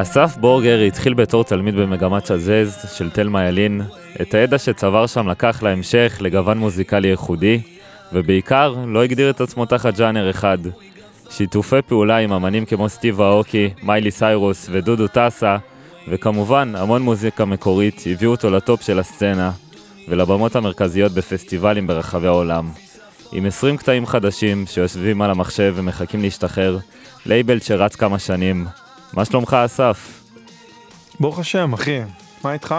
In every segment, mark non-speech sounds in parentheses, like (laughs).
אסף בורגר התחיל בתור תלמיד במגמת שזז של תלמה ילין. את הידע שצבר שם לקח להמשך לגוון מוזיקלי ייחודי, ובעיקר לא הגדיר את עצמו תחת ג'אנר אחד. שיתופי פעולה עם אמנים כמו סטיב האוקי, מיילי סיירוס ודודו טסה, וכמובן המון מוזיקה מקורית הביאו אותו לטופ של הסצנה, ולבמות המרכזיות בפסטיבלים ברחבי העולם. עם 20 קטעים חדשים שיושבים על המחשב ומחכים להשתחרר, לייבל שרץ כמה שנים. מה שלומך אסף? ברוך השם, אחי. מה איתך?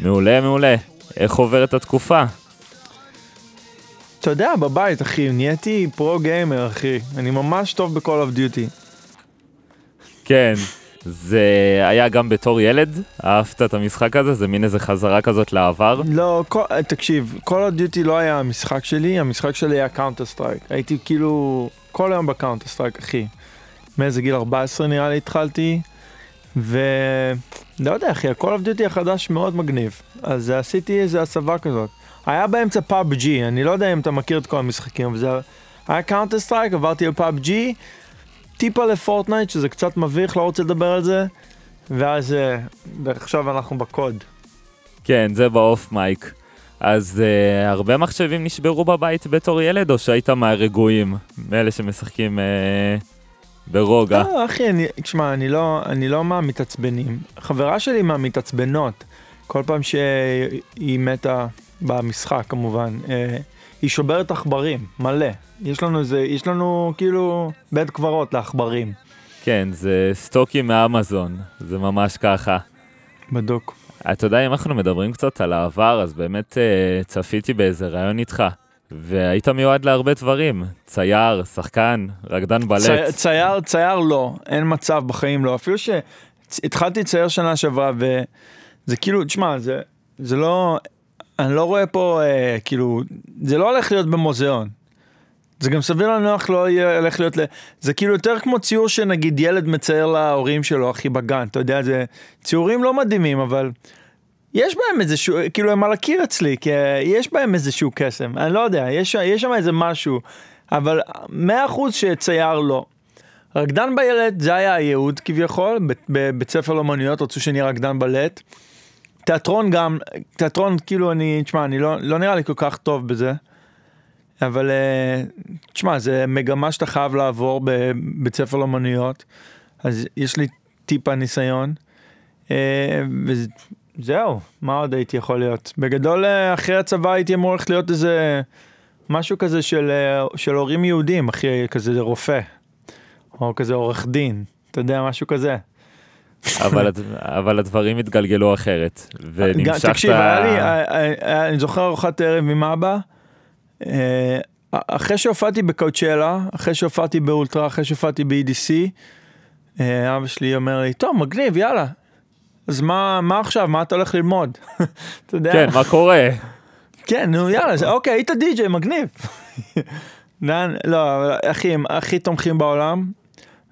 מעולה, מעולה. איך עוברת התקופה? אתה יודע, בבית, אחי, נהייתי pro gamer, אחי. אני ממש טוב ב-call of duty. כן, זה היה גם בתור ילד? אהבת את המשחק הזה? זה מין איזה חזרה כזאת לעבר? לא, כל, תקשיב, call of duty לא היה המשחק שלי, המשחק שלי היה Counter-Strike. הייתי כאילו כל היום ב Counter-Strike, אחי. מאיזה גיל 14 נראה לי התחלתי, ולא יודע, אחי, ה-call of duty החדש מאוד מגניב. אז עשיתי איזה הסבה כזאת. היה באמצע PUBG, אני לא יודע אם אתה מכיר את כל המשחקים, אבל זה היה Counter-Strike, עברתי ל-PUBG, טיפה ל Fortnite, שזה קצת מביך, לא רוצה לדבר על זה, ואז אה, עכשיו אנחנו בקוד. כן, זה ב off mic. אז uh, הרבה מחשבים נשברו בבית בתור ילד, או שהיית מהרגועים? מאלה שמשחקים uh, ברוגע. לא, אחי, אני, תשמע, אני לא, אני לא מהמתעצבנים. חברה שלי מהמתעצבנות. כל פעם שהיא מתה במשחק, כמובן, אה, היא שוברת עכברים, מלא. יש לנו איזה, יש לנו כאילו בית קברות לעכברים. כן, זה סטוקים מאמזון, זה ממש ככה. בדוק. אתה יודע, אם אנחנו מדברים קצת על העבר, אז באמת uh, צפיתי באיזה ראיון איתך. והיית מיועד להרבה דברים, צייר, שחקן, רקדן בלט. צי, צייר, צייר לא, אין מצב בחיים לא. אפילו שהתחלתי לצייר שנה שעברה, וזה כאילו, תשמע, זה, זה לא, אני לא רואה פה, אה, כאילו, זה לא הולך להיות במוזיאון. זה גם סביר לנוח לא יהיה הולך להיות. זה כאילו יותר כמו ציור שנגיד ילד מצייר להורים שלו, אחי בגן, אתה יודע, זה ציורים לא מדהימים, אבל יש בהם איזשהו, כאילו הם על הקיר אצלי, כי יש בהם איזשהו קסם, אני לא יודע, יש, יש שם איזה משהו, אבל מאה אחוז שצייר לא. רקדן בילד זה היה הייעוד כביכול, בבית ספר לאמנויות רצו שנהיה רקדן בלט. תיאטרון גם, תיאטרון כאילו אני, תשמע, אני לא, לא נראה לי כל כך טוב בזה, אבל אה, תשמע, זה מגמה שאתה חייב לעבור בבית ספר לאמנויות, אז יש לי טיפה ניסיון. אה, וזהו, מה עוד הייתי יכול להיות? בגדול, אה, אחרי הצבא הייתי אמור ללכת להיות איזה משהו כזה של, של הורים יהודים, אחי, כזה רופא, או כזה עורך דין, אתה יודע, משהו כזה. אבל, אבל הדברים התגלגלו אחרת, ונמשכת... תקשיב, היה לי, אה, אה, אה, אני זוכר ארוחת ערב עם אבא, אחרי שהופעתי בקאוצ'לה, אחרי שהופעתי באולטרה, אחרי שהופעתי ב-EDC, אבא שלי אומר לי, טוב, מגניב, יאללה. אז מה, מה עכשיו, מה אתה הולך ללמוד? (laughs) אתה יודע. כן, מה קורה? כן, נו, יאללה, אוקיי, היית די-ג'יי, מגניב. (laughs) לא, הכי, הכי תומכים בעולם,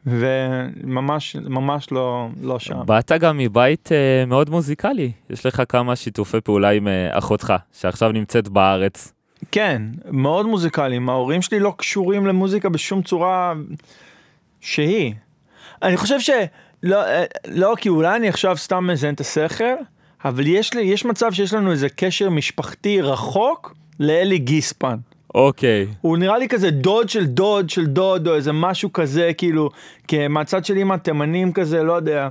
וממש ממש לא, לא שם. באת גם מבית uh, מאוד מוזיקלי, יש לך כמה שיתופי פעולה עם uh, אחותך, שעכשיו נמצאת בארץ. כן, מאוד מוזיקליים, ההורים שלי לא קשורים למוזיקה בשום צורה שהיא. אני חושב שלא, אה, לא, כי אולי אני עכשיו סתם מזיין את השכל, אבל יש, לי, יש מצב שיש לנו איזה קשר משפחתי רחוק לאלי גיספן. אוקיי. Okay. הוא נראה לי כזה דוד של דוד של דוד, או איזה משהו כזה, כאילו, מהצד של אימא תימנים כזה, לא יודע.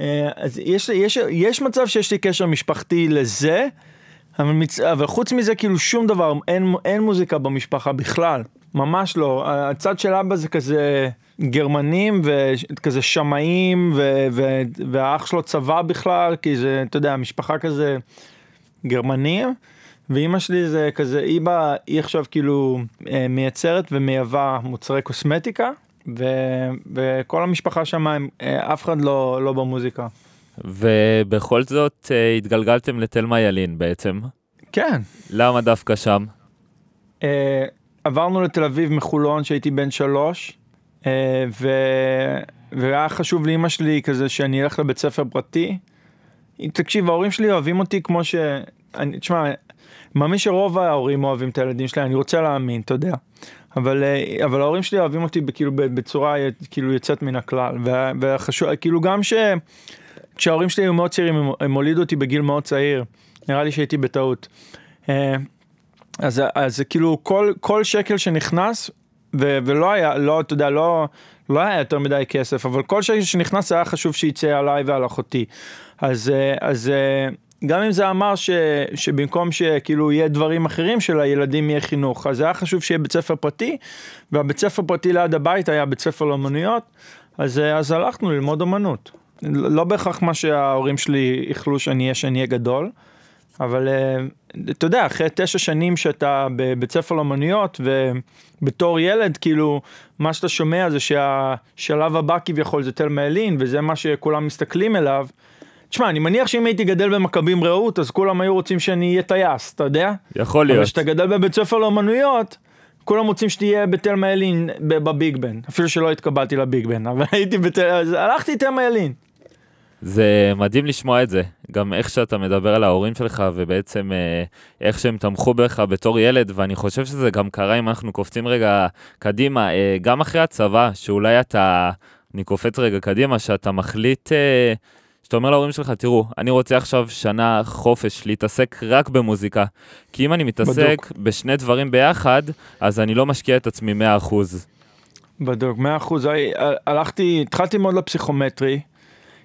אה, אז יש, יש, יש מצב שיש לי קשר משפחתי לזה, אבל, מצ... אבל חוץ מזה, כאילו שום דבר, אין, אין מוזיקה במשפחה בכלל, ממש לא. הצד של אבא זה כזה גרמנים וכזה שמאים, ו... ו... והאח שלו צבא בכלל, כי זה, אתה יודע, משפחה כזה גרמנים. ואימא שלי זה כזה, היא באה, היא עכשיו כאילו אה, מייצרת ומייבאה מוצרי קוסמטיקה, ו, וכל המשפחה שם, אה, אף אחד לא, לא במוזיקה. ובכל זאת אה, התגלגלתם לתלמה ילין בעצם. כן. למה דווקא שם? עברנו לתל אביב מחולון כשהייתי בן שלוש, ו... והיה חשוב לאימא שלי כזה שאני אלך לבית ספר פרטי. תקשיב, ההורים שלי אוהבים אותי כמו ש... אני, תשמע, מאמין שרוב ההורים אוהבים את הילדים שלהם, אני רוצה להאמין, אתה יודע. אבל, אה, אבל ההורים שלי אוהבים אותי כאילו בצורה כאילו יוצאת מן הכלל, וחשוב, כאילו גם ש... כשההורים שלי היו מאוד צעירים, הם, הם הולידו אותי בגיל מאוד צעיר, נראה לי שהייתי בטעות. אה, אז, אז כאילו כל, כל שקל שנכנס, ו, ולא היה, לא, אתה יודע, לא, לא היה יותר מדי כסף, אבל כל שקל שנכנס היה חשוב שיצא עליי ועל אחותי. אז, אה, אז גם אם זה אמר ש, שבמקום שכאילו יהיה דברים אחרים שלילדים יהיה חינוך, אז היה חשוב שיהיה בית ספר פרטי, והבית ספר פרטי ליד הבית היה בית ספר לאמנויות, אז, אז הלכנו ללמוד אמנות. לא בהכרח מה שההורים שלי איחלו שאני אהיה, שאני אהיה גדול, אבל אתה יודע, אחרי תשע שנים שאתה בבית ספר לאמנויות, ובתור ילד, כאילו, מה שאתה שומע זה שהשלב הבא כביכול זה תלמה ילין, וזה מה שכולם מסתכלים אליו. תשמע, אני מניח שאם הייתי גדל במכבים רעות, אז כולם היו רוצים שאני אהיה טייס, אתה יודע? יכול להיות. אבל כשאתה גדל בבית ספר לאמנויות, כולם רוצים שתהיה בתלמה ילין בביג בן, אפילו שלא התקבלתי לביג בן, אבל (laughs) הייתי בתל... אז הלכתי תלמה ילין. זה מדהים לשמוע את זה, גם איך שאתה מדבר על ההורים שלך ובעצם אה, איך שהם תמכו בך בתור ילד, ואני חושב שזה גם קרה אם אנחנו קופצים רגע קדימה, אה, גם אחרי הצבא, שאולי אתה, אני קופץ רגע קדימה, שאתה מחליט אה, שאתה אומר להורים שלך, תראו, אני רוצה עכשיו שנה חופש להתעסק רק במוזיקה, כי אם אני מתעסק בדוק. בשני דברים ביחד, אז אני לא משקיע את עצמי 100%. בדוק, 100%. הלכתי, התחלתי ללמוד לפסיכומטרי,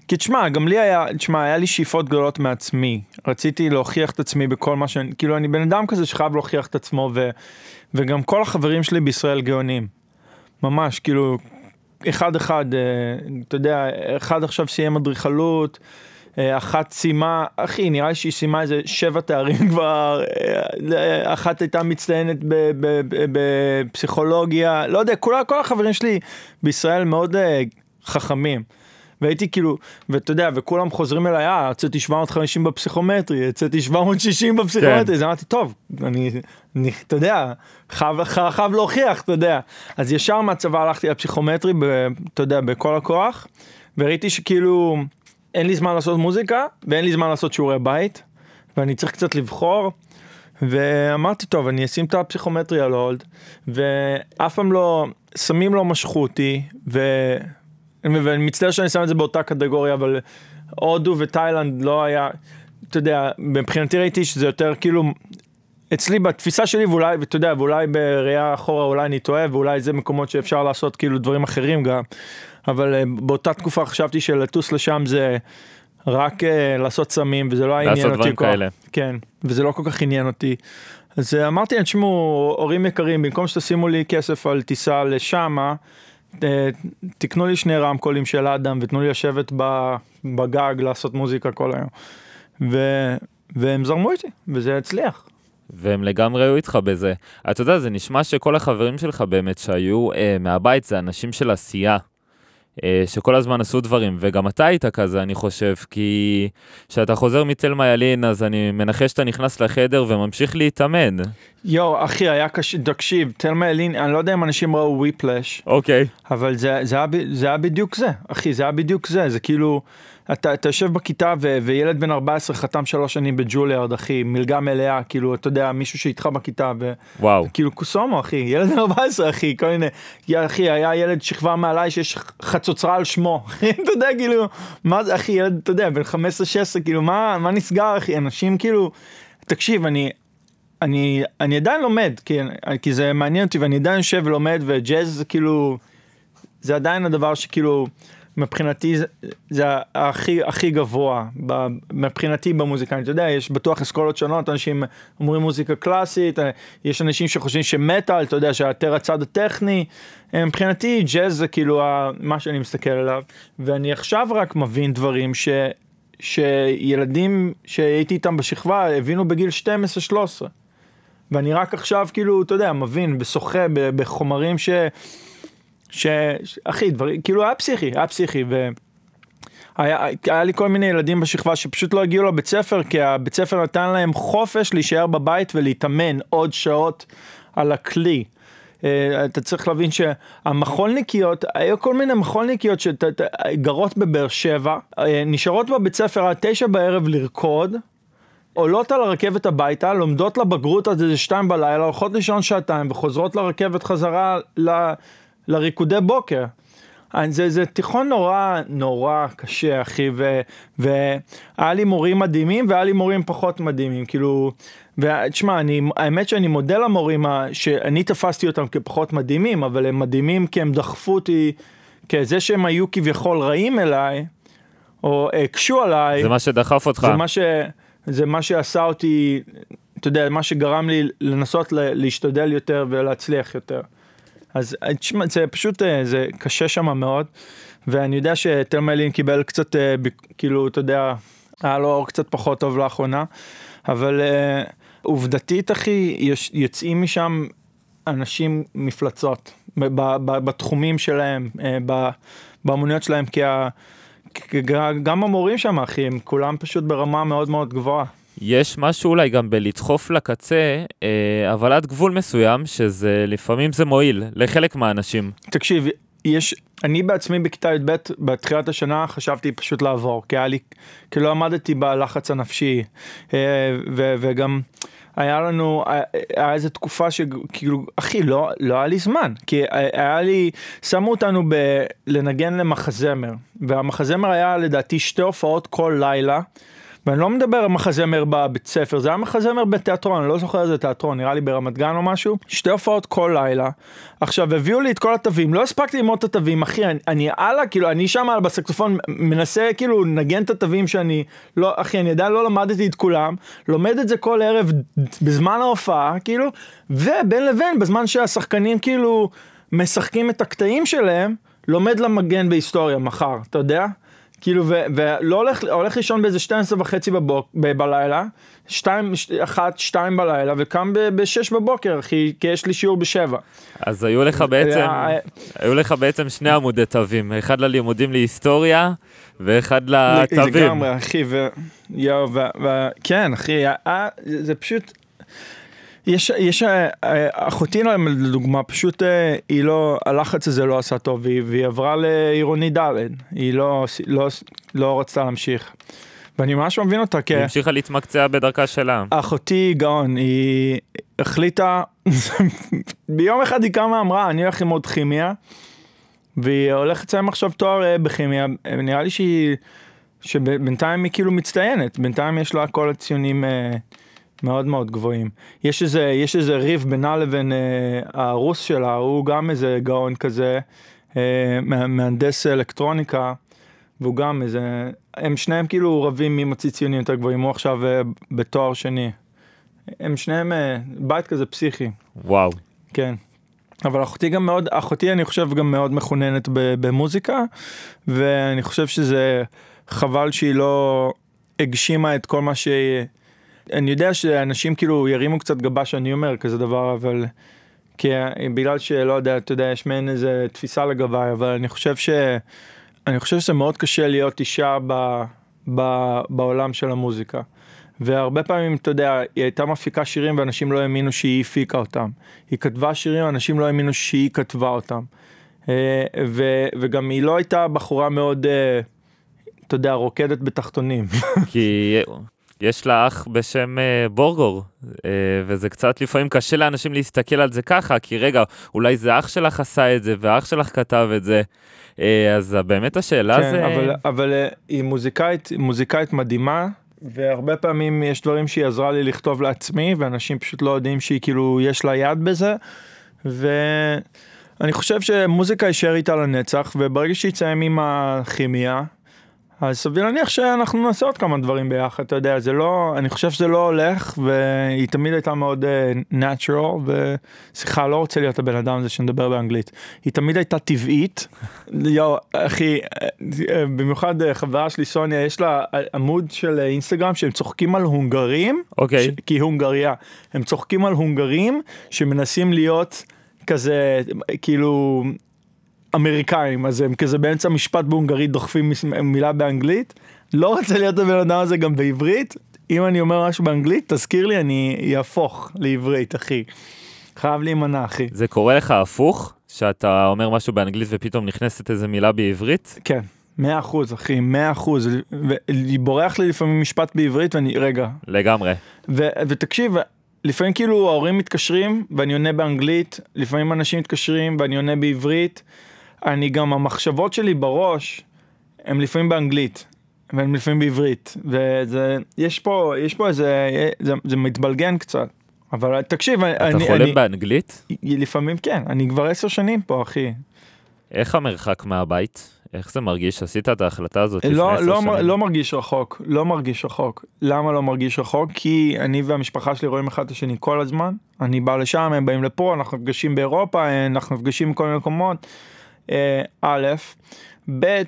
כי תשמע, גם לי היה, תשמע, היה לי שאיפות גדולות מעצמי. רציתי להוכיח את עצמי בכל מה שאני, כאילו, אני בן אדם כזה שחייב להוכיח את עצמו, ו, וגם כל החברים שלי בישראל גאונים. ממש, כאילו, אחד אחד, אה, אתה יודע, אחד עכשיו סיים אדריכלות, אה, אחת סיימה, אחי, נראה לי שהיא סיימה איזה שבע תארים (laughs) כבר, אה, אחת הייתה מצטיינת בפסיכולוגיה, לא יודע, כל, כל החברים שלי בישראל מאוד חכמים. והייתי כאילו, ואתה יודע, וכולם חוזרים אליי, אה, יצאתי 750 בפסיכומטרי, יצאתי 760 בפסיכומטרי, כן. אז אמרתי, טוב, אני, אני, אתה יודע, חייב, חייב להוכיח, אתה יודע. אז ישר מהצבא הלכתי לפסיכומטרי, ב, אתה יודע, בכל הכוח, וראיתי שכאילו, אין לי זמן לעשות מוזיקה, ואין לי זמן לעשות שיעורי בית, ואני צריך קצת לבחור. ואמרתי, טוב, אני אשים את הפסיכומטרי על הולד, ואף פעם לא, סמים לא משכו אותי, ו... ואני מצטער שאני שם את זה באותה קטגוריה, אבל הודו ותאילנד לא היה, אתה יודע, מבחינתי ראיתי שזה יותר כאילו, אצלי בתפיסה שלי, ואולי, ואתה יודע, ואולי בראייה אחורה אולי אני טועה, ואולי זה מקומות שאפשר לעשות כאילו דברים אחרים גם, אבל אה, באותה תקופה חשבתי שלטוס לשם זה... רק uh, לעשות סמים וזה לא עניין אותי. לעשות דברים כאלה. כן, וזה לא כל כך עניין אותי. אז uh, אמרתי, תשמעו, הורים יקרים, במקום שתשימו לי כסף על טיסה לשמה, תקנו לי שני רמקולים של אדם ותנו לי לשבת בגג לעשות מוזיקה כל היום. ו, והם זרמו איתי, וזה הצליח. והם לגמרי היו איתך בזה. אתה יודע, זה נשמע שכל החברים שלך באמת שהיו אה, מהבית זה אנשים של עשייה. אה, שכל הזמן עשו דברים, וגם אתה היית כזה, אני חושב, כי כשאתה חוזר מתלמה ילין, אז אני מנחש שאתה נכנס לחדר וממשיך להתאמן. יואו, אחי, היה קשה, תקשיב, תלמה ילין, אני לא יודע אם אנשים ראו וויפלאש. אוקיי. אבל זה, זה, היה, זה היה בדיוק זה, אחי, זה היה בדיוק זה, זה כאילו... אתה, אתה יושב בכיתה ו, וילד בן 14 חתם שלוש שנים בג'וליארד, אחי, מלגה מלאה, כאילו, אתה יודע, מישהו שאיתך בכיתה, ו... וואו. כאילו, קוסומו, אחי, ילד בן 14, אחי, כל מיני, אחי, היה ילד שכבה מעליי שיש חצוצרה על שמו, אחי, (laughs) אתה יודע, כאילו, מה זה, אחי, ילד, אתה יודע, בן 15-16, כאילו, מה, מה נסגר, אחי, אנשים, כאילו, תקשיב, אני, אני, אני עדיין לומד, כי, כי זה מעניין אותי, ואני עדיין יושב ולומד, וג'אז זה כאילו, זה עדיין הדבר שכאילו, מבחינתי זה, זה הכי הכי גבוה מבחינתי במוזיקה, אתה יודע, יש בטוח אסכולות שונות, אנשים אומרים מוזיקה קלאסית, יש אנשים שחושבים שמטאל, אתה יודע, שיותר הצד הטכני, מבחינתי ג'אז זה כאילו מה שאני מסתכל עליו, ואני עכשיו רק מבין דברים ש... שילדים שהייתי איתם בשכבה הבינו בגיל 12-13. ואני רק עכשיו כאילו, אתה יודע, מבין ושוחה בחומרים ש... ש... אחי, דברים, כאילו היה פסיכי, היה פסיכי, והיה היה לי כל מיני ילדים בשכבה שפשוט לא הגיעו לבית ספר, כי הבית ספר נתן להם חופש להישאר בבית ולהתאמן עוד שעות על הכלי. אה, אתה צריך להבין שהמחולניקיות, היו כל מיני מחולניקיות שגרות בבאר שבע, אה, נשארות בבית ספר עד תשע בערב לרקוד, עולות על הרכבת הביתה, לומדות לבגרות עד איזה שתיים בלילה, הולכות לישון שעתיים וחוזרות לרכבת חזרה ל, לריקודי בוקר. זה, זה תיכון נורא נורא קשה אחי ו, והיה לי מורים מדהימים והיה לי מורים פחות מדהימים כאילו ותשמע אני האמת שאני מודה למורים שאני תפסתי אותם כפחות מדהימים אבל הם מדהימים כי הם דחפו אותי כזה שהם היו כביכול רעים אליי או הקשו עליי זה מה שדחף אותך. זה מה, ש, זה מה שעשה אותי, אתה יודע, מה שגרם לי לנסות להשתדל יותר ולהצליח יותר. אז אה, תשמע, זה פשוט, אה, זה קשה שם מאוד, ואני יודע שתלמה ילין קיבל קצת, אה, כאילו, אתה יודע, היה לו אור קצת פחות טוב לאחרונה, אבל עובדתית, אחי, יוצאים משם אנשים מפלצות, בתחומים שלהם, באמוניות שלהם, כי ה... גם המורים שם, אחי, הם כולם פשוט ברמה מאוד מאוד גבוהה. יש משהו אולי גם בלדחוף לקצה, אה, אבל עד גבול מסוים, שזה לפעמים זה מועיל לחלק מהאנשים. תקשיב, יש, אני בעצמי בכיתה י"ב, בתחילת השנה חשבתי פשוט לעבור, כי היה לי, כי לא עמדתי בלחץ הנפשי, אה, ו, וגם היה לנו, היה היה איזה תקופה שכאילו, אחי, לא, לא היה לי זמן, כי היה לי, שמו אותנו ב, לנגן למחזמר, והמחזמר היה לדעתי שתי הופעות כל לילה. ואני לא מדבר על מחזמר בבית ספר, זה היה מחזמר בתיאטרון, אני לא זוכר איזה תיאטרון, נראה לי ברמת גן או משהו. שתי הופעות כל לילה. עכשיו, הביאו לי את כל התווים, לא הספקתי ללמוד את התווים, אחי, אני, אני הלאה, כאילו, אני שם בסקסופון מנסה כאילו לנגן את התווים שאני, לא, אחי, אני עדיין לא למדתי את כולם, לומד את זה כל ערב בזמן ההופעה, כאילו, ובין לבין, בזמן שהשחקנים כאילו משחקים את הקטעים שלהם, לומד למגן בהיסטוריה מחר, אתה יודע? כאילו, ולא הולך, הולך לישון באיזה 12 וחצי בבוק, ב- בלילה, 2, 1, 2 בלילה, וקם ב-6 בבוקר, אחי, כי יש לי שיעור ב-7. אז היו לך בעצם, אה, היו לך בעצם שני עמודי תווים, אחד ללימודים להיסטוריה, ואחד לתווים. לגמרי, אחי, ו... יואו, ו... ו... כן, אחי, אה, זה פשוט... יש, יש, אה, אה, אחותי לדוגמה, פשוט אה, היא לא, הלחץ הזה לא עשה טוב, והיא, והיא עברה לעירוני ד', היא לא, לא, לא רצתה להמשיך. ואני ממש מבין אותה, כי היא המשיכה להתמקצע בדרכה שלה. אחותי גאון, היא החליטה, (laughs) ביום אחד היא קמה אמרה, אני הולך ללמוד כימיה, והיא הולכת לסיים עכשיו תואר בכימיה, נראה לי שהיא, שבינתיים היא כאילו מצטיינת, בינתיים יש לה כל הציונים אה, מאוד מאוד גבוהים. יש איזה, יש איזה ריב בינה לבין אה, הרוס שלה, הוא גם איזה גאון כזה, אה, מה- מהנדס אלקטרוניקה, והוא גם איזה, הם שניהם כאילו רבים מי מוציא ציונים יותר גבוהים, הוא עכשיו אה, בתואר שני. הם שניהם אה, בית כזה פסיכי, וואו. כן. אבל אחותי גם מאוד, אחותי אני חושב גם מאוד מחוננת במוזיקה, ואני חושב שזה חבל שהיא לא הגשימה את כל מה ש... אני יודע שאנשים כאילו ירימו קצת גבה שאני אומר כזה דבר, אבל... כי בגלל שלא יודע, אתה יודע, יש מעין איזה תפיסה לגביי, אבל אני חושב ש... אני חושב שזה מאוד קשה להיות אישה ב... ב... בעולם של המוזיקה. והרבה פעמים, אתה יודע, היא הייתה מפיקה שירים ואנשים לא האמינו שהיא הפיקה אותם. היא כתבה שירים, אנשים לא האמינו שהיא כתבה אותם. אה, ו... וגם היא לא הייתה בחורה מאוד, אה, אתה יודע, רוקדת בתחתונים. כי (laughs) יש לה אח בשם אה, בורגור, אה, וזה קצת לפעמים קשה לאנשים להסתכל על זה ככה, כי רגע, אולי זה אח שלך עשה את זה, ואח שלך כתב את זה, אה, אז באמת השאלה כן, זה... אבל, אבל אה, היא מוזיקאית, מוזיקאית מדהימה, והרבה פעמים יש דברים שהיא עזרה לי לכתוב לעצמי, ואנשים פשוט לא יודעים שהיא כאילו, יש לה יד בזה, ואני חושב שמוזיקה יישאר איתה לנצח, וברגע שהיא תסיים עם הכימיה, אז סביר להניח שאנחנו נעשה עוד כמה דברים ביחד, אתה יודע, זה לא, אני חושב שזה לא הולך, והיא תמיד הייתה מאוד uh, natural, וסליחה, לא רוצה להיות הבן אדם הזה שמדבר באנגלית, היא תמיד הייתה טבעית, (laughs) יואו, אחי, אה, במיוחד אה, חברה שלי סוניה, יש לה עמוד של אינסטגרם שהם צוחקים על הונגרים, אוקיי. ש- כי היא הונגריה, הם צוחקים על הונגרים שמנסים להיות כזה, כאילו, אמריקאים, אז הם כזה באמצע משפט בהונגרית דוחפים מילה באנגלית. לא רוצה להיות הבן אדם הזה גם בעברית. אם אני אומר משהו באנגלית, תזכיר לי, אני אהפוך לעברית, אחי. חייב להימנע, אחי. זה קורה לך הפוך, שאתה אומר משהו באנגלית ופתאום נכנסת איזה מילה בעברית? כן, מאה אחוז, אחי, מאה אחוז. ובורח לי לפעמים משפט בעברית ואני, רגע. לגמרי. ו, ותקשיב, לפעמים כאילו ההורים מתקשרים ואני עונה באנגלית, לפעמים אנשים מתקשרים ואני עונה בעברית. אני גם, המחשבות שלי בראש, הם לפעמים באנגלית, והם לפעמים בעברית. וזה, יש פה, יש פה איזה, זה, זה מתבלגן קצת. אבל תקשיב, אתה אני... חולם אני, באנגלית? לפעמים כן, אני כבר עשר שנים פה, אחי. איך המרחק מהבית? איך זה מרגיש? עשית את ההחלטה הזאת לפני לא, עשר לא, שנים? לא מרגיש רחוק, לא מרגיש רחוק. למה לא מרגיש רחוק? כי אני והמשפחה שלי רואים אחד את השני כל הזמן. אני בא לשם, הם באים לפה, אנחנו נפגשים באירופה, אנחנו נפגשים בכל מיני מקומות. אה, א', ב',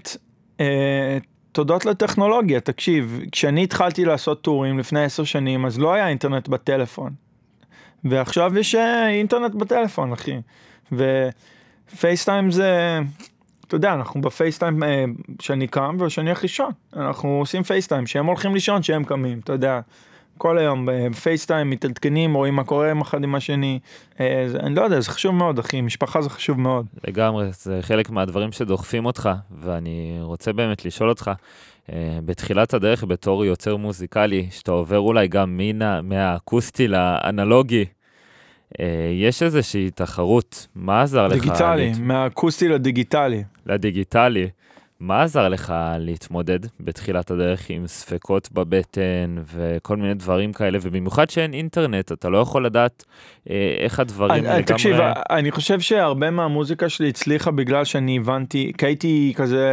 אה, תודות לטכנולוגיה, תקשיב, כשאני התחלתי לעשות טורים לפני עשר שנים, אז לא היה אינטרנט בטלפון. ועכשיו יש אה, אינטרנט בטלפון, אחי. ופייסטיים זה, אתה יודע, אנחנו בפייסטיים שאני קם ושאני הולך לישון. אנחנו עושים פייסטיים, שהם הולכים לישון, שהם קמים, אתה יודע. כל היום בפייסטיים מתעדכנים, רואים מה קורה עם אחד עם השני. אה, אני לא יודע, זה חשוב מאוד, אחי, משפחה זה חשוב מאוד. לגמרי, זה חלק מהדברים שדוחפים אותך, ואני רוצה באמת לשאול אותך, אה, בתחילת הדרך בתור יוצר מוזיקלי, שאתה עובר אולי גם מן, מהאקוסטי לאנלוגי, אה, יש איזושהי תחרות, מה עזר לך? דיגיטלי, מהאקוסטי לדיגיטלי. לדיגיטלי. מה עזר לך להתמודד בתחילת הדרך עם ספקות בבטן וכל מיני דברים כאלה, ובמיוחד שאין אינטרנט, אתה לא יכול לדעת אה, איך הדברים אני- לגמרי... תקשיב, אני חושב שהרבה מהמוזיקה שלי הצליחה בגלל שאני הבנתי, כי הייתי כזה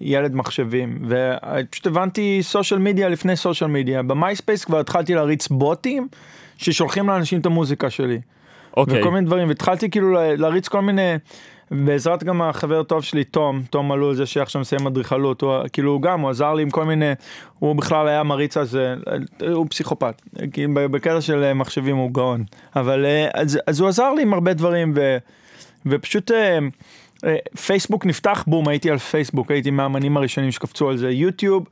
ילד מחשבים, ופשוט הבנתי סושיאל מדיה לפני סושיאל מדיה. במייספייס כבר התחלתי להריץ בוטים ששולחים לאנשים את המוזיקה שלי. אוקיי, וכל מיני דברים, והתחלתי כאילו לה- להריץ כל מיני, בעזרת גם החבר הטוב שלי, תום, תום מלול, זה שעכשיו מסיים אדריכלות, הוא כאילו הוא גם, הוא עזר לי עם כל מיני, הוא בכלל היה מריץ אז, הוא פסיכופת, כי בקטע של אה, מחשבים הוא גאון, אבל אה, אז, אז הוא עזר לי עם הרבה דברים, ו, ופשוט אה, פייסבוק נפתח, בום, הייתי על פייסבוק, הייתי מהאמנים הראשונים שקפצו על זה, יוטיוב,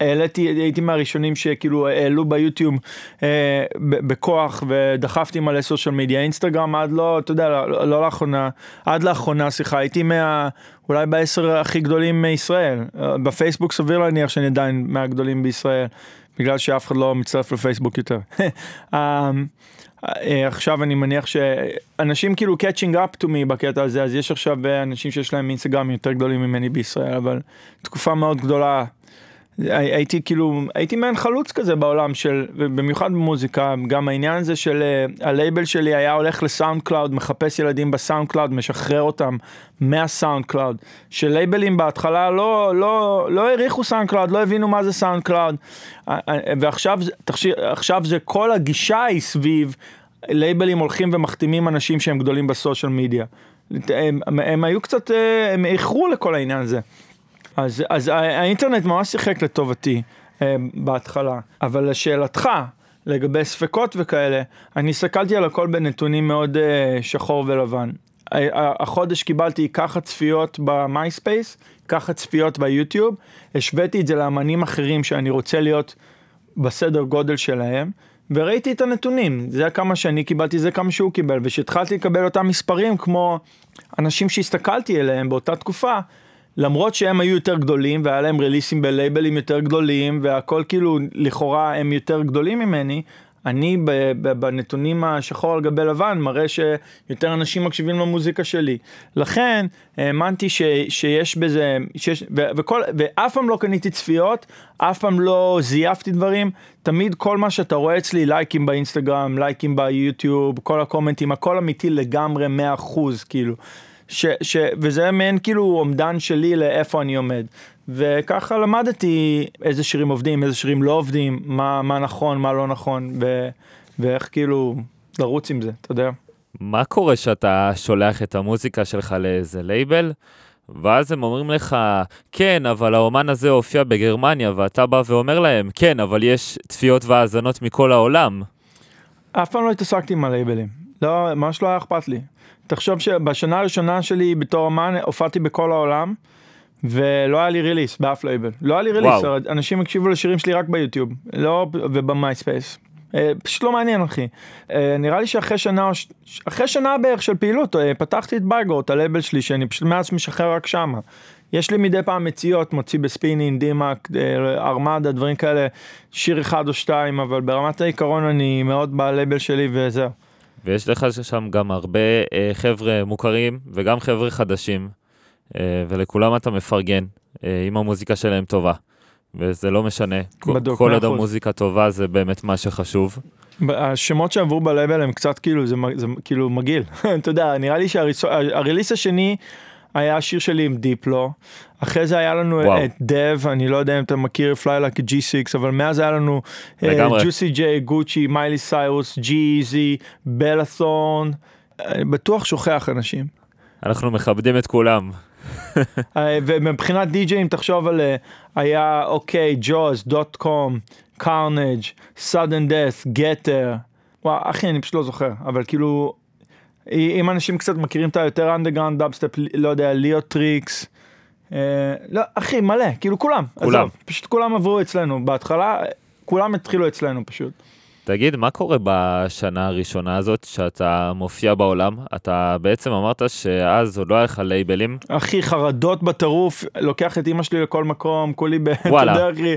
העליתי, הייתי מהראשונים שכאילו העלו ביוטיוב אה, בכוח ודחפתי מלא סושיאל מדיה, אינסטגרם עד לא, אתה יודע, לא, לא לאחרונה, עד לאחרונה, סליחה, הייתי מה, אולי בעשר הכי גדולים מישראל. אה, בפייסבוק סביר להניח שאני עדיין מהגדולים בישראל, בגלל שאף אחד לא מצטרף לפייסבוק יותר. (laughs) אה, אה, עכשיו אני מניח שאנשים כאילו catching up to me בקטע הזה, אז יש עכשיו אנשים שיש להם אינסטגרם יותר גדולים ממני בישראל, אבל תקופה מאוד גדולה הייתי כאילו, הייתי מעין חלוץ כזה בעולם של, במיוחד במוזיקה, גם העניין הזה של אה, הלייבל שלי היה הולך ל SoundCloud, מחפש ילדים ב SoundCloud, משחרר אותם מה SoundCloud, שלייבלים בהתחלה לא, לא, לא העריכו SoundCloud, לא הבינו מה זה SoundCloud, אה, ועכשיו זה- תחשי- עכשיו זה כל הגישה היא סביב לייבלים הולכים ומחתימים אנשים שהם גדולים בסושיאל מדיה. הם, הם, הם היו קצת, אה, הם איחרו לכל העניין הזה. אז, אז האינטרנט ממש שיחק לטובתי אה, בהתחלה, אבל לשאלתך לגבי ספקות וכאלה, אני הסתכלתי על הכל בנתונים מאוד אה, שחור ולבן. החודש קיבלתי ככה צפיות במייספייס, ככה צפיות ביוטיוב, השוויתי את זה לאמנים אחרים שאני רוצה להיות בסדר גודל שלהם, וראיתי את הנתונים, זה כמה שאני קיבלתי, זה כמה שהוא קיבל, וכשהתחלתי לקבל אותם מספרים כמו אנשים שהסתכלתי אליהם באותה תקופה, למרות שהם היו יותר גדולים והיה להם רליסים בלייבלים יותר גדולים והכל כאילו לכאורה הם יותר גדולים ממני, אני בנתונים השחור על גבי לבן מראה שיותר אנשים מקשיבים למוזיקה שלי. לכן האמנתי ש, שיש בזה, שיש, ו, וכל, ואף פעם לא קניתי צפיות, אף פעם לא זייפתי דברים, תמיד כל מה שאתה רואה אצלי, לייקים באינסטגרם, לייקים ביוטיוב, כל הקומנטים, הכל אמיתי לגמרי 100% כאילו. ש, ש, וזה מעין כאילו אומדן שלי לאיפה אני עומד. וככה למדתי איזה שירים עובדים, איזה שירים לא עובדים, מה, מה נכון, מה לא נכון, ו, ואיך כאילו לרוץ עם זה, אתה יודע. מה קורה שאתה שולח את המוזיקה שלך לאיזה לייבל, ואז הם אומרים לך, כן, אבל האמן הזה הופיע בגרמניה, ואתה בא ואומר להם, כן, אבל יש צפיות והאזנות מכל העולם. אף פעם לא התעסקתי עם הלייבלים, לא, ממש לא היה אכפת לי. תחשוב שבשנה הראשונה שלי בתור אמן הופעתי בכל העולם, ולא היה לי release באף לייבל. לא היה לי release, וואו. אנשים הקשיבו לשירים שלי רק ביוטיוב, לא ובמייספייס. אה, פשוט לא מעניין אחי. אה, נראה לי שאחרי שנה, אחרי שנה בערך של פעילות, אה, פתחתי את Buygore, הלייבל שלי, שאני פשוט מאז משחרר רק שמה. יש לי מדי פעם יציאות, מוציא ב Spinnin', Dim Mak, Armada, דברים כאלה, שיר אחד או שתיים, אבל ברמת העיקרון אני מאוד בלייבל שלי וזהו. ויש לך שם גם הרבה אה, חבר'ה מוכרים וגם חבר'ה חדשים, אה, ולכולם אתה מפרגן, אה, אם המוזיקה שלהם טובה. וזה לא משנה, בדוק, כל עוד. המוזיקה טובה זה באמת מה שחשוב. השמות שעברו בלייבל הם קצת כאילו, זה, זה כאילו מגעיל. (laughs) אתה יודע, נראה לי שהריליס השני היה השיר שלי עם דיפלו. אחרי זה היה לנו וואו. את דב, אני לא יודע אם אתה מכיר פליי לק G6, אבל מאז היה לנו לגמרי. ג'וסי ג'יי, גוצ'י, מיילי סיירוס, ג'י-איזי, בלאתון. אני בטוח שוכח אנשים. אנחנו מכבדים את כולם. אה, ומבחינת די-ג'אים תחשוב על אה, היה אוקיי, Jauz, Dotcom, Carnage, Svdden Death, Getter. וואו, אחי, אני פשוט לא זוכר, אבל כאילו, אם אנשים קצת מכירים את היותר אנדרגראונד דאבסטפ, לא יודע, Leotrix. אה, לא, אחי, מלא, כאילו כולם. כולם. עזוב, פשוט כולם עברו אצלנו. בהתחלה, כולם התחילו אצלנו פשוט. תגיד, מה קורה בשנה הראשונה הזאת שאתה מופיע בעולם? אתה בעצם אמרת שאז עוד לא היה לך לייבלים. אחי, חרדות בטירוף, לוקח את אמא שלי לכל מקום, כולי ב... אתה וואלה. יודע, אחי,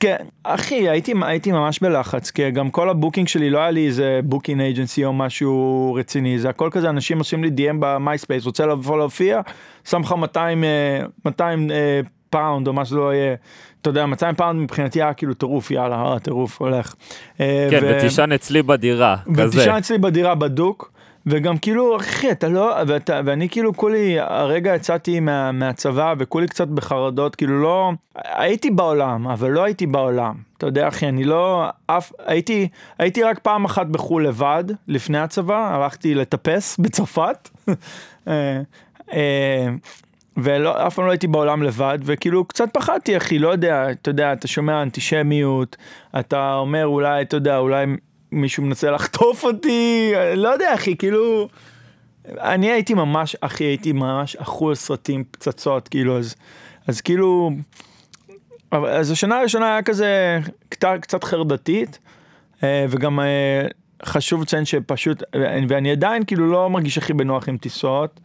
כן, אחי, הייתי, הייתי ממש בלחץ, כי גם כל ה booking שלי לא היה לי איזה booking agency או משהו רציני, זה הכל כזה, אנשים עושים לי DM במייספייס, רוצה לבוא להופיע, שם לך 200, אה, 200 אה, פאונד או מה שזה לא יהיה. אתה יודע, 200 פאונד מבחינתי היה כאילו טירוף, יאללה, אה, טירוף, הולך. אה, כן, ו- ותישן אצלי בדירה, כזה. ותישן אצלי בדירה בדוק, וגם כאילו, אחי, אתה לא, ואתה, ואני כאילו כולי, הרגע יצאתי מה, מהצבא וכולי קצת בחרדות, כאילו לא, הייתי בעולם, אבל לא הייתי בעולם. אתה יודע, אחי, אני לא, אף, הייתי, הייתי רק פעם אחת בחו"ל לבד, לפני הצבא, הלכתי לטפס בצרפת. (laughs) אה, אה, ולא, אף פעם לא הייתי בעולם לבד, וכאילו קצת פחדתי, אחי, לא יודע, אתה יודע, אתה שומע אנטישמיות, אתה אומר אולי, אתה יודע, אולי מישהו מנסה לחטוף אותי, לא יודע, אחי, כאילו... אני הייתי ממש, אחי, הייתי ממש אחוז סרטים, פצצות, כאילו, אז, אז כאילו... אז השנה הראשונה היה כזה קצת, קצת חרדתית, אה, וגם אה, חשוב לציין שפשוט, ואני עדיין כאילו לא מרגיש הכי בנוח עם טיסות,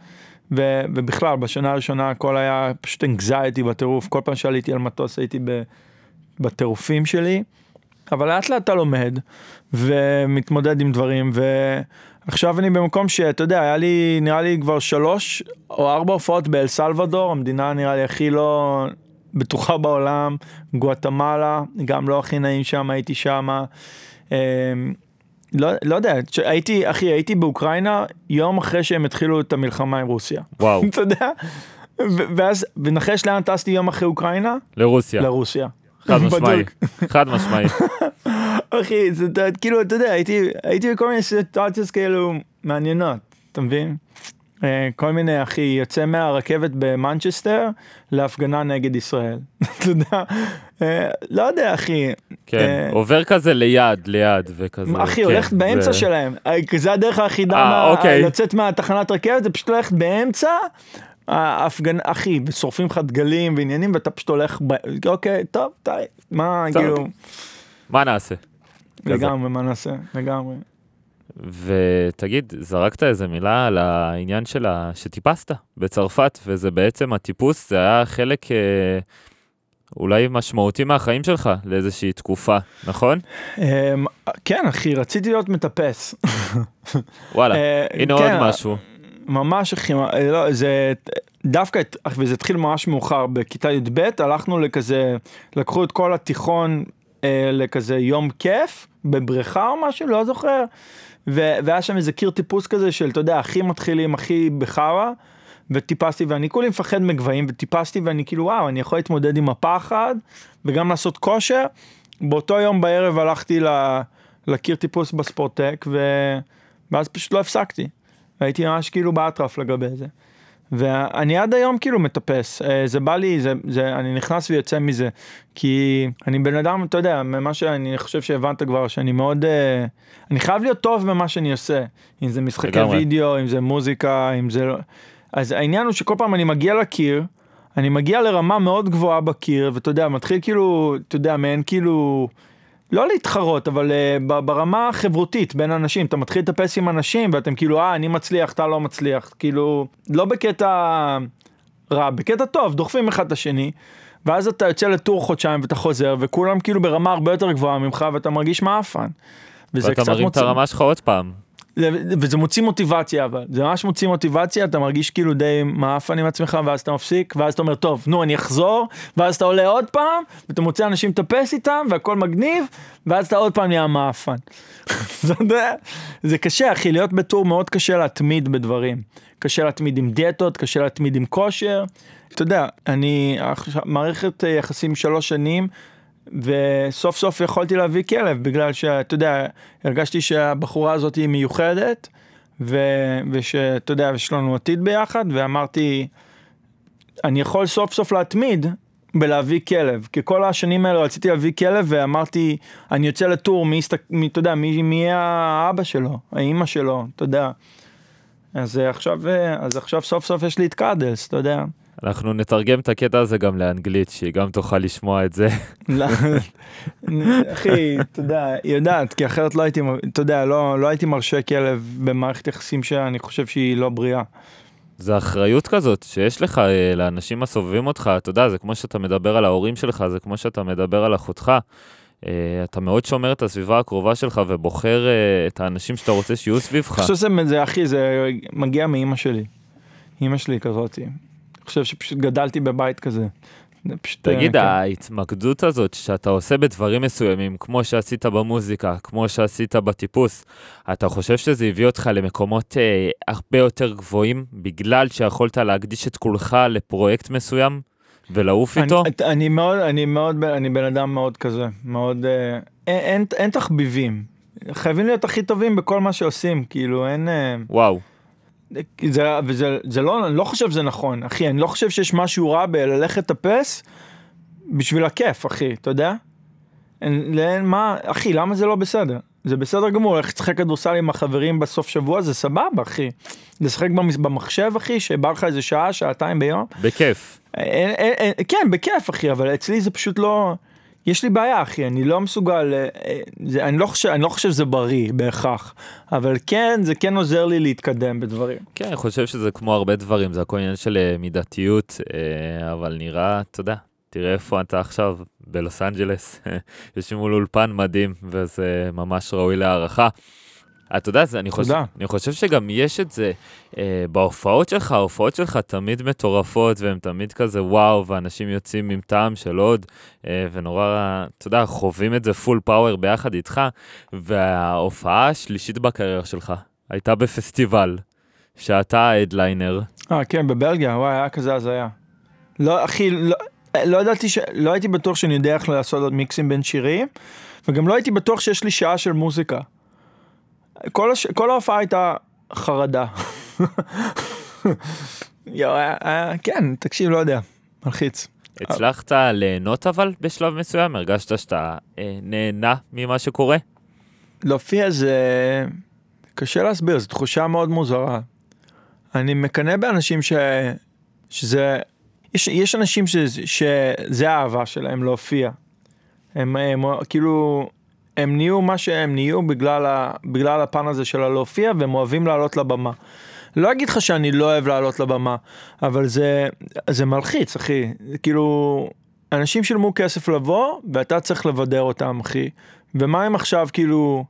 ו, ובכלל, בשנה הראשונה הכל היה פשוט אנגזייטי בטירוף, כל פעם שעליתי על מטוס הייתי ב, בטירופים שלי, אבל לאט לאט אתה לומד, ומתמודד עם דברים, ועכשיו אני במקום שאתה יודע, היה לי, נראה לי כבר שלוש או ארבע הופעות באל סלבדור, המדינה נראה לי הכי לא בטוחה בעולם, גואטמלה, גם לא הכי נעים שם, הייתי שם. לא, לא יודע, הייתי, אחי, הייתי באוקראינה יום אחרי שהם התחילו את המלחמה עם רוסיה. וואו, (laughs) אתה יודע? ואז, ונחש לאן טסתי יום אחרי אוקראינה? לרוסיה, לרוסיה. חד משמעי. חד משמעי. (laughs) אחי, זה אתה- כאילו, אתה יודע, הייתי, הייתי בכל מיני סיטואציות כאילו מעניינות, אתה מבין? אה, כל מיני, אחי, יוצא מהרכבת במנצ'סטר להפגנה נגד ישראל. (laughs) אתה יודע? אה, לא יודע, אחי. כן, אה, עובר כזה ליד, ליד, וכזה. אחי, כן, הולכת באמצע זה- שלהם. אה, זה הדרך היחידה אה, אוקיי. לצאת מהתחנת רכבת, זה פשוט ללכת באמצע. ההפגנה, אחי, ושורפים לך דגלים ועניינים, ואתה פשוט הולך, ב... אוקיי, טוב, די, מה. כאילו, מה נעשה? לגמרי, מה נעשה, לגמרי. ותגיד, זרקת איזה מילה על העניין של ה... שטיפסת בצרפת, וזה בעצם הטיפוס, זה היה חלק אה, אולי משמעותי מהחיים שלך לאיזושהי תקופה, נכון? אמ, כן, אחי, רציתי להיות מטפס. וואלה, אה, הנה כן, עוד משהו. ממש אחי, אה, לא, זה דווקא, וזה התחיל ממש מאוחר, בכיתה י"ב הלכנו לכזה, לקחו את כל התיכון אה, לכזה יום כיף, בבריכה או משהו, לא זוכר, ו- והיה שם איזה קיר טיפוס כזה של, אתה יודע, הכי מתחילים, הכי בחרא, וטיפסתי, ואני כולי מפחד מגבהים, וטיפסתי, ואני כאילו, וואו, אני יכול להתמודד עם הפחד, וגם לעשות כושר. באותו יום בערב הלכתי ל- לקיר טיפוס בספורטק, ו... ואז פשוט לא הפסקתי. הייתי ממש כאילו באטרף לגבי זה. ואני עד היום כאילו מטפס, אה, זה בא לי, זה, זה, אני נכנס ויוצא מזה, כי אני בן אדם, אתה יודע, ממה שאני חושב שהבנת כבר, שאני מאוד, אה, אני חייב להיות טוב במה שאני עושה, אם זה משחקי לגמרי. וידאו, אם זה מוזיקה, אם זה לא, אז העניין הוא שכל פעם אני מגיע לקיר, אני מגיע לרמה מאוד גבוהה בקיר, ואתה יודע, מתחיל כאילו, אתה יודע, מעין כאילו, לא להתחרות, אבל uh, ברמה החברותית בין אנשים, אתה מתחיל לטפס עם אנשים ואתם כאילו, אה, אני מצליח, אתה לא מצליח, כאילו, לא בקטע רע, בקטע טוב, דוחפים אחד את השני, ואז אתה יוצא לטור חודשיים ואתה חוזר, וכולם כאילו ברמה הרבה יותר גבוהה ממך ואתה מרגיש מעפן. ואתה מרים. את הרמה שלך עוד פעם. וזה מוציא מוטיבציה אבל זה ממש מוציא מוטיבציה אתה מרגיש כאילו די מעפן עם עצמך ואז אתה מפסיק ואז אתה אומר טוב נו אני אחזור ואז אתה עולה עוד פעם ואתה מוצא אנשים לטפס איתם והכל מגניב ואז אתה עוד פעם נהיה מעפן. (laughs) זה קשה אחי להיות בטור מאוד קשה להתמיד בדברים קשה להתמיד עם דיאטות קשה להתמיד עם כושר. אתה יודע אני מערכת יחסים שלוש שנים וסוף סוף יכולתי להביא כלב בגלל שאתה יודע הרגשתי שהבחורה הזאת היא מיוחדת ו, ושאתה יודע יש לנו עתיד ביחד ואמרתי אני יכול סוף סוף להתמיד בלהביא כלב כי כל השנים האלה רציתי להביא כלב ואמרתי אני יוצא לטור מי, מי אתה יודע מי, מי האבא שלו האימא שלו אתה יודע אז עכשיו אז עכשיו סוף סוף יש לי את קאדלס אתה יודע. אנחנו נתרגם את הקטע הזה גם לאנגלית, שהיא גם תוכל לשמוע את זה. לא, אחי, אתה יודע, היא יודעת, כי אחרת לא הייתי, אתה יודע, לא, לא הייתי מרשה כלב במערכת יחסים שאני חושב שהיא לא בריאה. זה אחריות כזאת שיש לך אה, לאנשים הסובבים אותך, אתה יודע, זה כמו שאתה מדבר על ההורים שלך, זה כמו שאתה מדבר על אחותך. אה, אתה מאוד שומר את הסביבה הקרובה שלך ובוחר אה, את האנשים שאתה רוצה שיהיו סביבך. אני חושב שזה, אחי, זה מגיע מאימא שלי. אימא שלי כזאתי. חושב שפשוט גדלתי בבית כזה. פשוט, תגיד, כן. ההתמקדות הזאת שאתה עושה בדברים מסוימים, כמו שעשית במוזיקה, כמו שעשית בטיפוס, אתה חושב שזה הביא אותך למקומות אה, הרבה יותר גבוהים, בגלל שיכולת להקדיש את כולך לפרויקט מסוים ולעוף איתו? אני, אני מאוד, אני מאוד, אני בן אדם מאוד כזה, מאוד, אה, אין, אין, אין תחביבים. חייבים להיות הכי טובים בכל מה שעושים, כאילו, אין... אה, וואו. זה, וזה זה לא, אני לא חושב שזה נכון, אחי, אני לא חושב שיש משהו רע בללכת לטפס בשביל הכיף, אחי, אתה יודע? אין, אין, מה, אחי, למה זה לא בסדר? זה בסדר גמור, איך לשחק כדורסל עם החברים בסוף שבוע, זה סבבה, אחי. לשחק במחשב, אחי, שבא לך איזה שעה, שעתיים ביום. בכיף. אין, אין, אין, כן, בכיף, אחי, אבל אצלי זה פשוט לא... יש לי בעיה אחי אני לא מסוגל אה, אה, זה, אני לא חושב אני לא חושב שזה בריא בהכרח אבל כן זה כן עוזר לי להתקדם בדברים. כן אני חושב שזה כמו הרבה דברים זה הכל עניין של אה, מידתיות אבל נראה אתה יודע תראה איפה אתה עכשיו בלוס אנג'לס (laughs) יש מול אולפן מדהים וזה ממש ראוי להערכה. אתה יודע, אני חושב, אני חושב שגם יש את זה אה, בהופעות שלך, ההופעות שלך תמיד מטורפות והן תמיד כזה וואו, ואנשים יוצאים עם טעם של עוד, אה, ונורא, אתה יודע, חווים את זה full power ביחד איתך, וההופעה השלישית בקריירה שלך הייתה בפסטיבל, שאתה ההדליינר. אה, כן, בבלגיה, וואי, היה כזה הזיה. לא, אחי, לא, לא ידעתי, ש... לא הייתי בטוח שאני יודע איך לעשות עוד מיקסים בין שירים, וגם לא הייתי בטוח שיש לי שעה של מוזיקה. כל, הש... כל ההופעה הייתה חרדה. יו, אה, אה, כן, תקשיב, לא יודע, מלחיץ. הצלחת ליהנות אבל בשלב מסוים? הרגשת שאתה אה, נהנה ממה שקורה? להופיע זה קשה להסביר, זו תחושה מאוד מוזרה. אני מקנא באנשים ש... שזה... יש, יש אנשים ש... שזה האהבה שלהם להופיע. הם, הם כאילו הם נהיו מה שהם נהיו בגלל, ה, בגלל הפן הזה של הלהופיע והם אוהבים לעלות לבמה. לא אגיד לך שאני לא אוהב לעלות לבמה, אבל זה, זה מלחיץ, אחי. כאילו, אנשים שילמו כסף לבוא, ואתה צריך לבדר אותם, אחי. ומה אם עכשיו, כאילו,